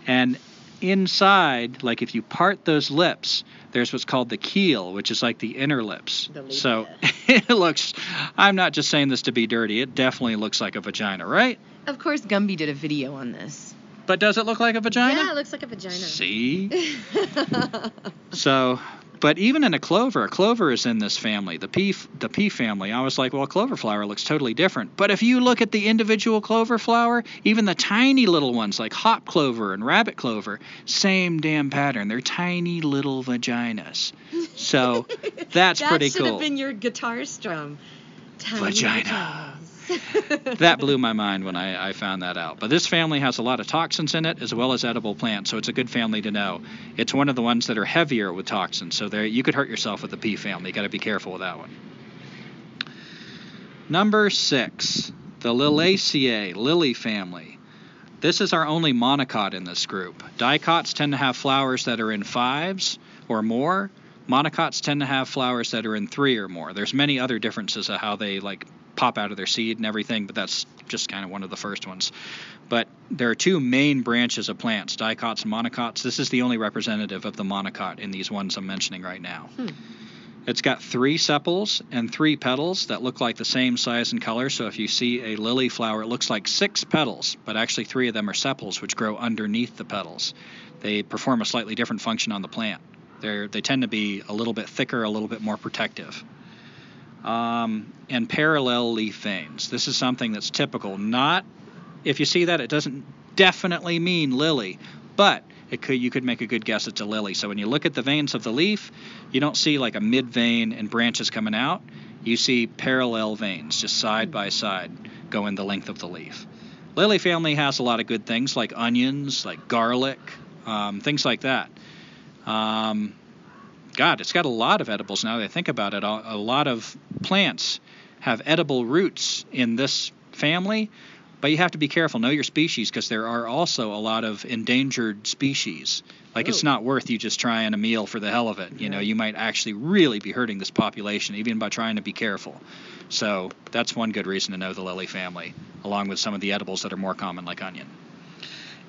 And inside, like if you part those lips, there's what's called the keel, which is like the inner lips. The. So it looks I'm not just saying this to be dirty. It definitely looks like a vagina, right? Of course, Gumby did a video on this. But does it look like a vagina? Yeah, it looks like a vagina. See? So, but even in a clover, a clover is in this family, the pea, the pea family. I was like, well, a clover flower looks totally different. But if you look at the individual clover flower, even the tiny little ones like hop clover and rabbit clover, same damn pattern. They're tiny little vaginas. So that's that pretty cool. That should have been your guitar strum. Tiny Vagina. vaginas. that blew my mind when I, I found that out. But this family has a lot of toxins in it as well as edible plants, so it's a good family to know. It's one of the ones that are heavier with toxins, so there you could hurt yourself with the pea family. You got to be careful with that one. Number six, the Liliaceae, lily family. This is our only monocot in this group. Dicots tend to have flowers that are in fives or more. Monocots tend to have flowers that are in three or more. There's many other differences of how they like pop out of their seed and everything, but that's just kind of one of the first ones. But there are two main branches of plants, dicots and monocots. This is the only representative of the monocot in these ones I'm mentioning right now. Hmm. It's got three sepals and three petals that look like the same size and color. So if you see a lily flower, it looks like six petals, but actually three of them are sepals, which grow underneath the petals. They perform a slightly different function on the plant. They're, they tend to be a little bit thicker, a little bit more protective. Um, and parallel leaf veins. This is something that's typical. Not if you see that, it doesn't definitely mean lily, but it could you could make a good guess it's a lily. So when you look at the veins of the leaf, you don't see like a mid vein and branches coming out. You see parallel veins just side by side going the length of the leaf. Lily family has a lot of good things like onions, like garlic, um, things like that. Um, God, it's got a lot of edibles now that I think about it. A, lot of plants have edible roots in this family, but you have to be careful. Know your species because there are also a lot of endangered species. Like it's Oh. not worth you just trying a meal for the hell of it. You know, you might actually really be hurting this population even by trying to be careful. So that's one good reason to know the lily family, along with some of the edibles that are more common like onion.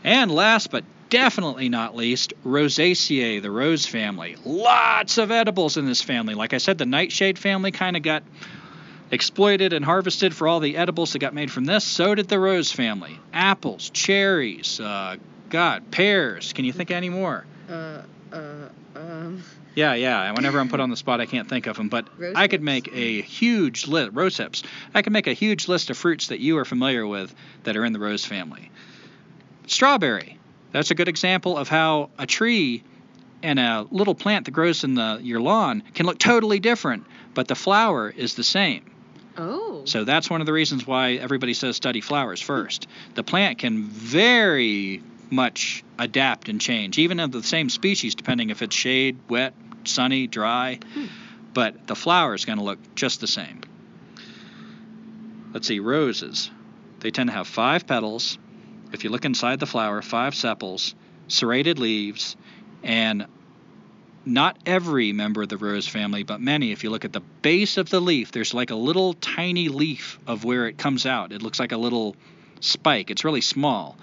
And last but definitely not least, Rosaceae, the rose family. Lots of edibles in this family. Like I said, the nightshade family kind of got exploited and harvested for all the edibles that got made from this. So did the rose family. Apples, cherries, uh, God, pears. Can you think of any more? Uh, uh, um, Yeah, yeah. Whenever I'm put on the spot, I can't think of them. But Rose I could make a huge list. Rose hips. I could make a huge list of fruits that you are familiar with that are in the rose family. Strawberry. That's a good example of how a tree and a little plant that grows in the your lawn can look totally different, but the flower is the same. oh. So that's one of the reasons why everybody says study flowers first. The plant can very much adapt and change, even of the same species, depending if it's shade, wet, sunny, dry. Hmm. But the flower is going to look just the same. Let's see, roses. They tend to have five petals. If you look inside the flower, five sepals, serrated leaves, and not every member of the rose family, but many. If you look at the base of the leaf, there's like a little tiny leaf of where it comes out. It looks like a little spike. It's really small.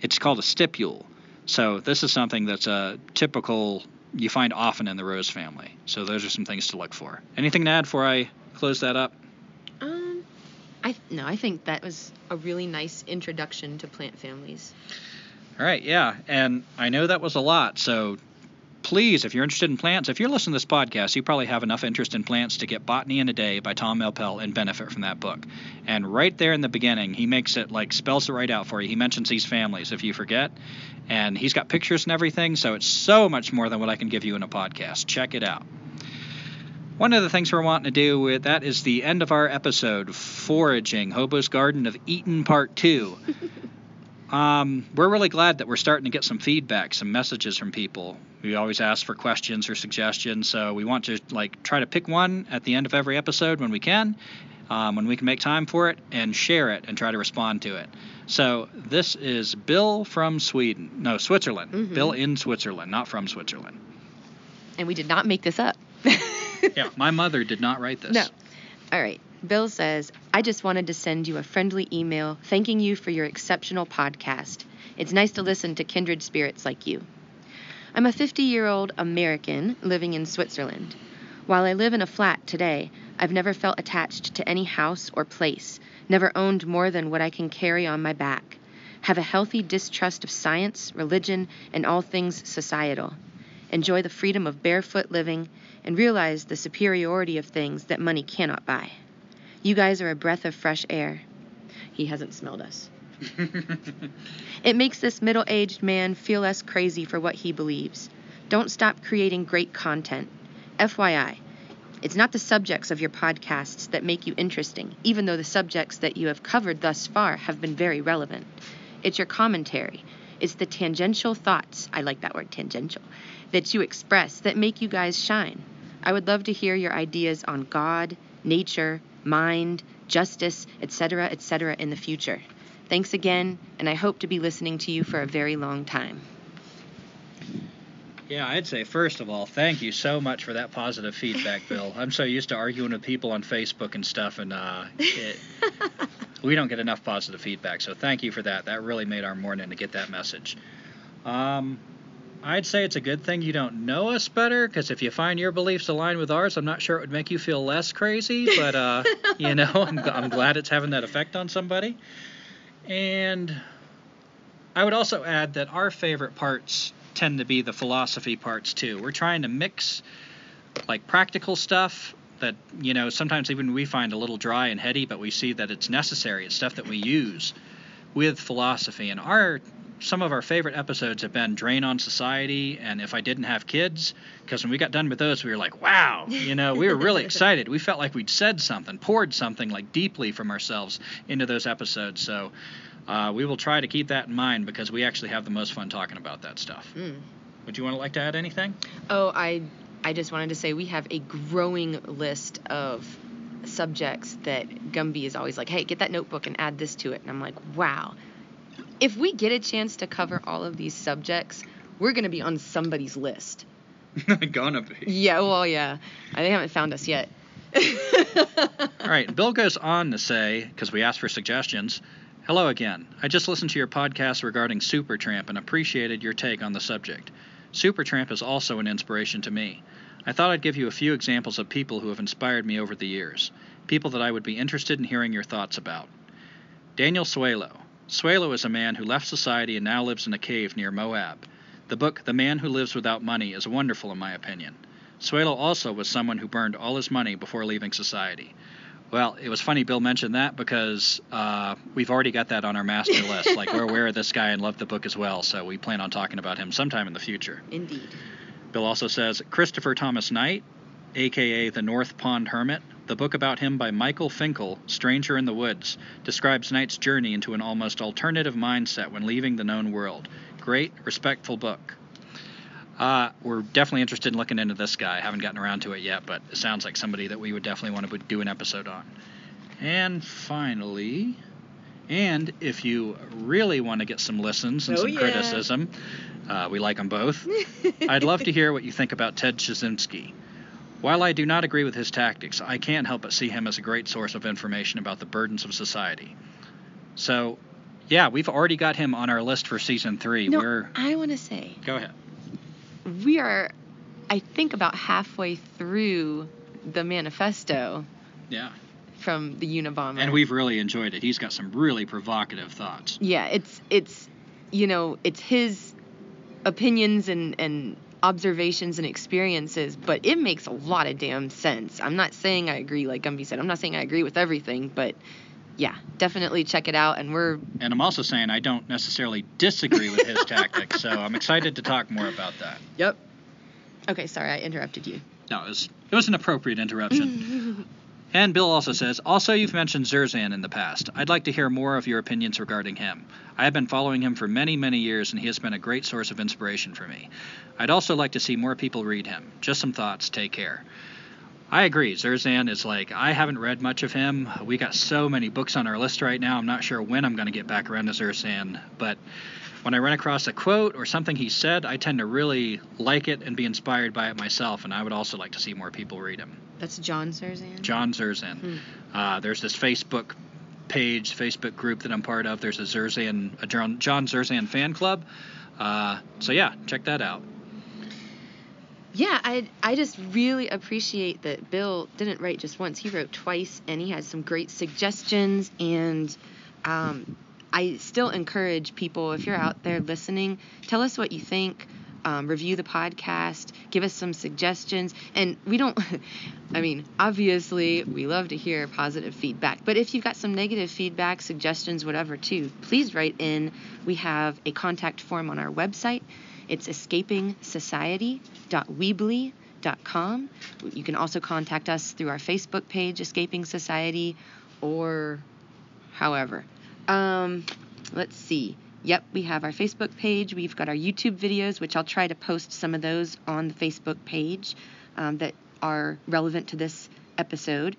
It's called a stipule. So this is something that's a typical you find often in the rose family. So those are some things to look for. Anything to add before I close that up? I no, I think that was a really nice introduction to plant families. All right, yeah, and I know that was a lot. So please, if you're interested in plants, if you're listening to this podcast, you probably have enough interest in plants to get Botany in a Day by Tom Elpel and benefit from that book. And right there in the beginning, he makes it like spells it right out for you. He mentions these families if you forget, and he's got pictures and everything. So it's so much more than what I can give you in a podcast. Check it out. One of the things we're wanting to do with that is the end of our episode, Foraging, Hobo's Garden of Eden Part 2. Um, we're really glad that we're starting to get some feedback, some messages from people. We always ask for questions or suggestions, so we want to like try to pick one at the end of every episode when we can, um, when we can make time for it, and share it and try to respond to it. So this is Bill from Sweden, no Switzerland. Mhm. Bill in Switzerland, not from Switzerland. And we did not make this up. Yeah, my mother did not write this. No. All right. Bill says, I just wanted to send you a friendly email thanking you for your exceptional podcast. It's nice to listen to kindred spirits like you. I'm a 50 year old American living in Switzerland. While I live in a flat today, I've never felt attached to any house or place, never owned more than what I can carry on my back. Have a healthy distrust of science, religion, and all things societal. Enjoy the freedom of barefoot living and realize the superiority of things that money cannot buy. You guys are a breath of fresh air. He hasn't smelled us. It makes this middle aged man feel less crazy for what he believes. Don't stop creating great content. FYI, it's not the subjects of your podcasts that make you interesting, even though the subjects that you have covered thus far have been very relevant. It's your commentary. It's the tangential thoughts, I like that word tangential, that you express that make you guys shine. I would love to hear your ideas on God, nature, mind, justice, etc., etc., in the future. Thanks again, and I hope to be listening to you for a very long time. Yeah, I'd say first of all, thank you so much for that positive feedback, Bill. I'm so used to arguing with people on Facebook and stuff, and uh, it, we don't get enough positive feedback. So thank you for that. That really made our morning to get that message. Um, I'd say it's a good thing you don't know us better, because if you find your beliefs align with ours, I'm not sure it would make you feel less crazy. But uh, you know, I'm, I'm glad it's having that effect on somebody. And I would also add that our favorite parts tend to be the philosophy parts too. We're trying to mix like practical stuff that you know sometimes even we find a little dry and heady, but we see that it's necessary. It's stuff that we use with philosophy. And our some of our favorite episodes have been Drain on Society and If I Didn't Have Kids, because when we got done with those, we were like, wow, you know, we were really excited. We felt like we'd said something, poured something like deeply from ourselves into those episodes. So uh, we will try to keep that in mind because we actually have the most fun talking about that stuff. Mm. Would you want to like to add anything? Oh, I I just wanted to say we have a growing list of subjects that Gumby is always like, "Hey, get that notebook and add this to it." And I'm like, "Wow. If we get a chance to cover all of these subjects, we're going to be on somebody's list." Gonna be. Yeah, well, yeah. Uh, they haven't found us yet. All right, Bill goes on to say, because we asked for suggestions, Hello again. I just listened to your podcast regarding Supertramp and appreciated your take on the subject. Supertramp is also an inspiration to me. I thought I'd give you a few examples of people who have inspired me over the years, people that I would be interested in hearing your thoughts about. Daniel Suelo. Suelo is a man who left society and now lives in a cave near Moab. The book The Man Who Lives Without Money is wonderful in my opinion. Suelo also was someone who burned all his money before leaving society. Well, it was funny Bill mentioned that because uh, we've already got that on our master list. Like we're aware of this guy and love the book as well, so we plan on talking about him sometime in the future. Indeed. Bill also says Christopher Thomas Knight, aka the North Pond Hermit, the book about him by Michael Finkel, Stranger in the Woods, describes Knight's journey into an almost alternative mindset when leaving the known world. Great, respectful book. Uh, we're definitely interested in looking into this guy. Haven't gotten around to it yet, but it sounds like somebody that we would definitely want to do an episode on. And finally, and if you really want to get some listens and Oh, some yeah. criticism, uh, we like them both. I'd love to hear what you think about Ted Kaczynski. While I do not agree with his tactics, I can't help but see him as a great source of information about the burdens of society. So, yeah, we've already got him on our list for season three. No, We're I want to say go ahead. we are, I think, about halfway through the manifesto Yeah, from the Unabomber. and we've really enjoyed it. He's got some really provocative thoughts. yeah, it's it's you know it's his opinions and and observations and experiences, but it makes a lot of damn sense. I'm not saying I agree, like Gumby said. I'm not saying I agree with everything, but yeah, definitely check it out. And we're And I'm also saying I don't necessarily disagree with his tactics, so I'm excited to talk more about that. yep. Okay, sorry I interrupted you. No, it was, it was an appropriate interruption. And Bill also says, also you've mentioned Zerzan in the past. I'd like to hear more of your opinions regarding him. I have been following him for many, many years, and he has been a great source of inspiration for me. I'd also like to see more people read him. Just some thoughts. Take care. I agree. Zerzan is like, I haven't read much of him. We got so many books on our list right now. I'm not sure when I'm going to get back around to Zerzan. But when I run across a quote or something he said, I tend to really like it and be inspired by it myself. And I would also like to see more people read him. That's John Zerzan? John Zerzan. Hmm. Uh, there's this Facebook page, Facebook group that I'm part of. There's a Zerzan, a John, John Zerzan fan club. Uh, so yeah, check that out. Yeah, I I just really appreciate that Bill didn't write just once. He wrote twice, and he had some great suggestions. And um, I still encourage people if you're out there listening, tell us what you think. Um, review the podcast, give us some suggestions, and we don't. I mean, obviously, we love to hear positive feedback, but if you've got some negative feedback, suggestions, whatever, too, please write in. We have a contact form on our website. It's escapingsociety.weebly.com. You can also contact us through our Facebook page, Escaping Society, or however. Um, let's see. Yep, we have our Facebook page. We've got our YouTube videos, which I'll try to post some of those on the Facebook page um, that are relevant to this episode.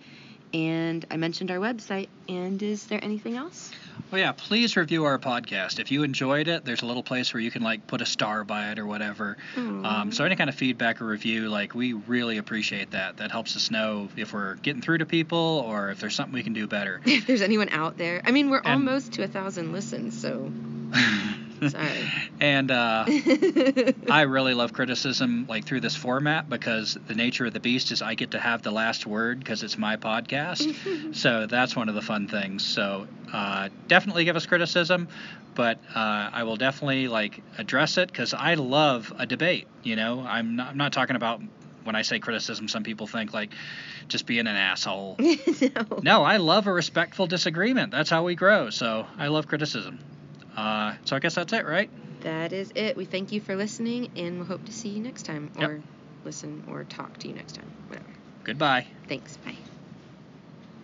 And I mentioned our website. And is there anything else? Well, yeah, please review our podcast. If you enjoyed it, there's a little place where you can like put a star by it or whatever. Um, so any kind of feedback or review, like we really appreciate that. That helps us know if we're getting through to people or if there's something we can do better. if there's anyone out there. I mean, we're And- almost to a thousand listens, so sorry. and uh, I really love criticism like through this format because the nature of the beast is I get to have the last word because it's my podcast. so that's one of the fun things. So uh, definitely give us criticism, but uh, I will definitely like address it because I love a debate. You know, I'm not, I'm not talking about when I say criticism. Some people think like just being an asshole. no. No, I love a respectful disagreement. That's how we grow. So I love criticism. Uh, so I guess that's it, right? That is it. We thank you for listening, and we hope to see you next time, Yep. or listen or talk to you next time. Whatever. Goodbye. Thanks. Bye.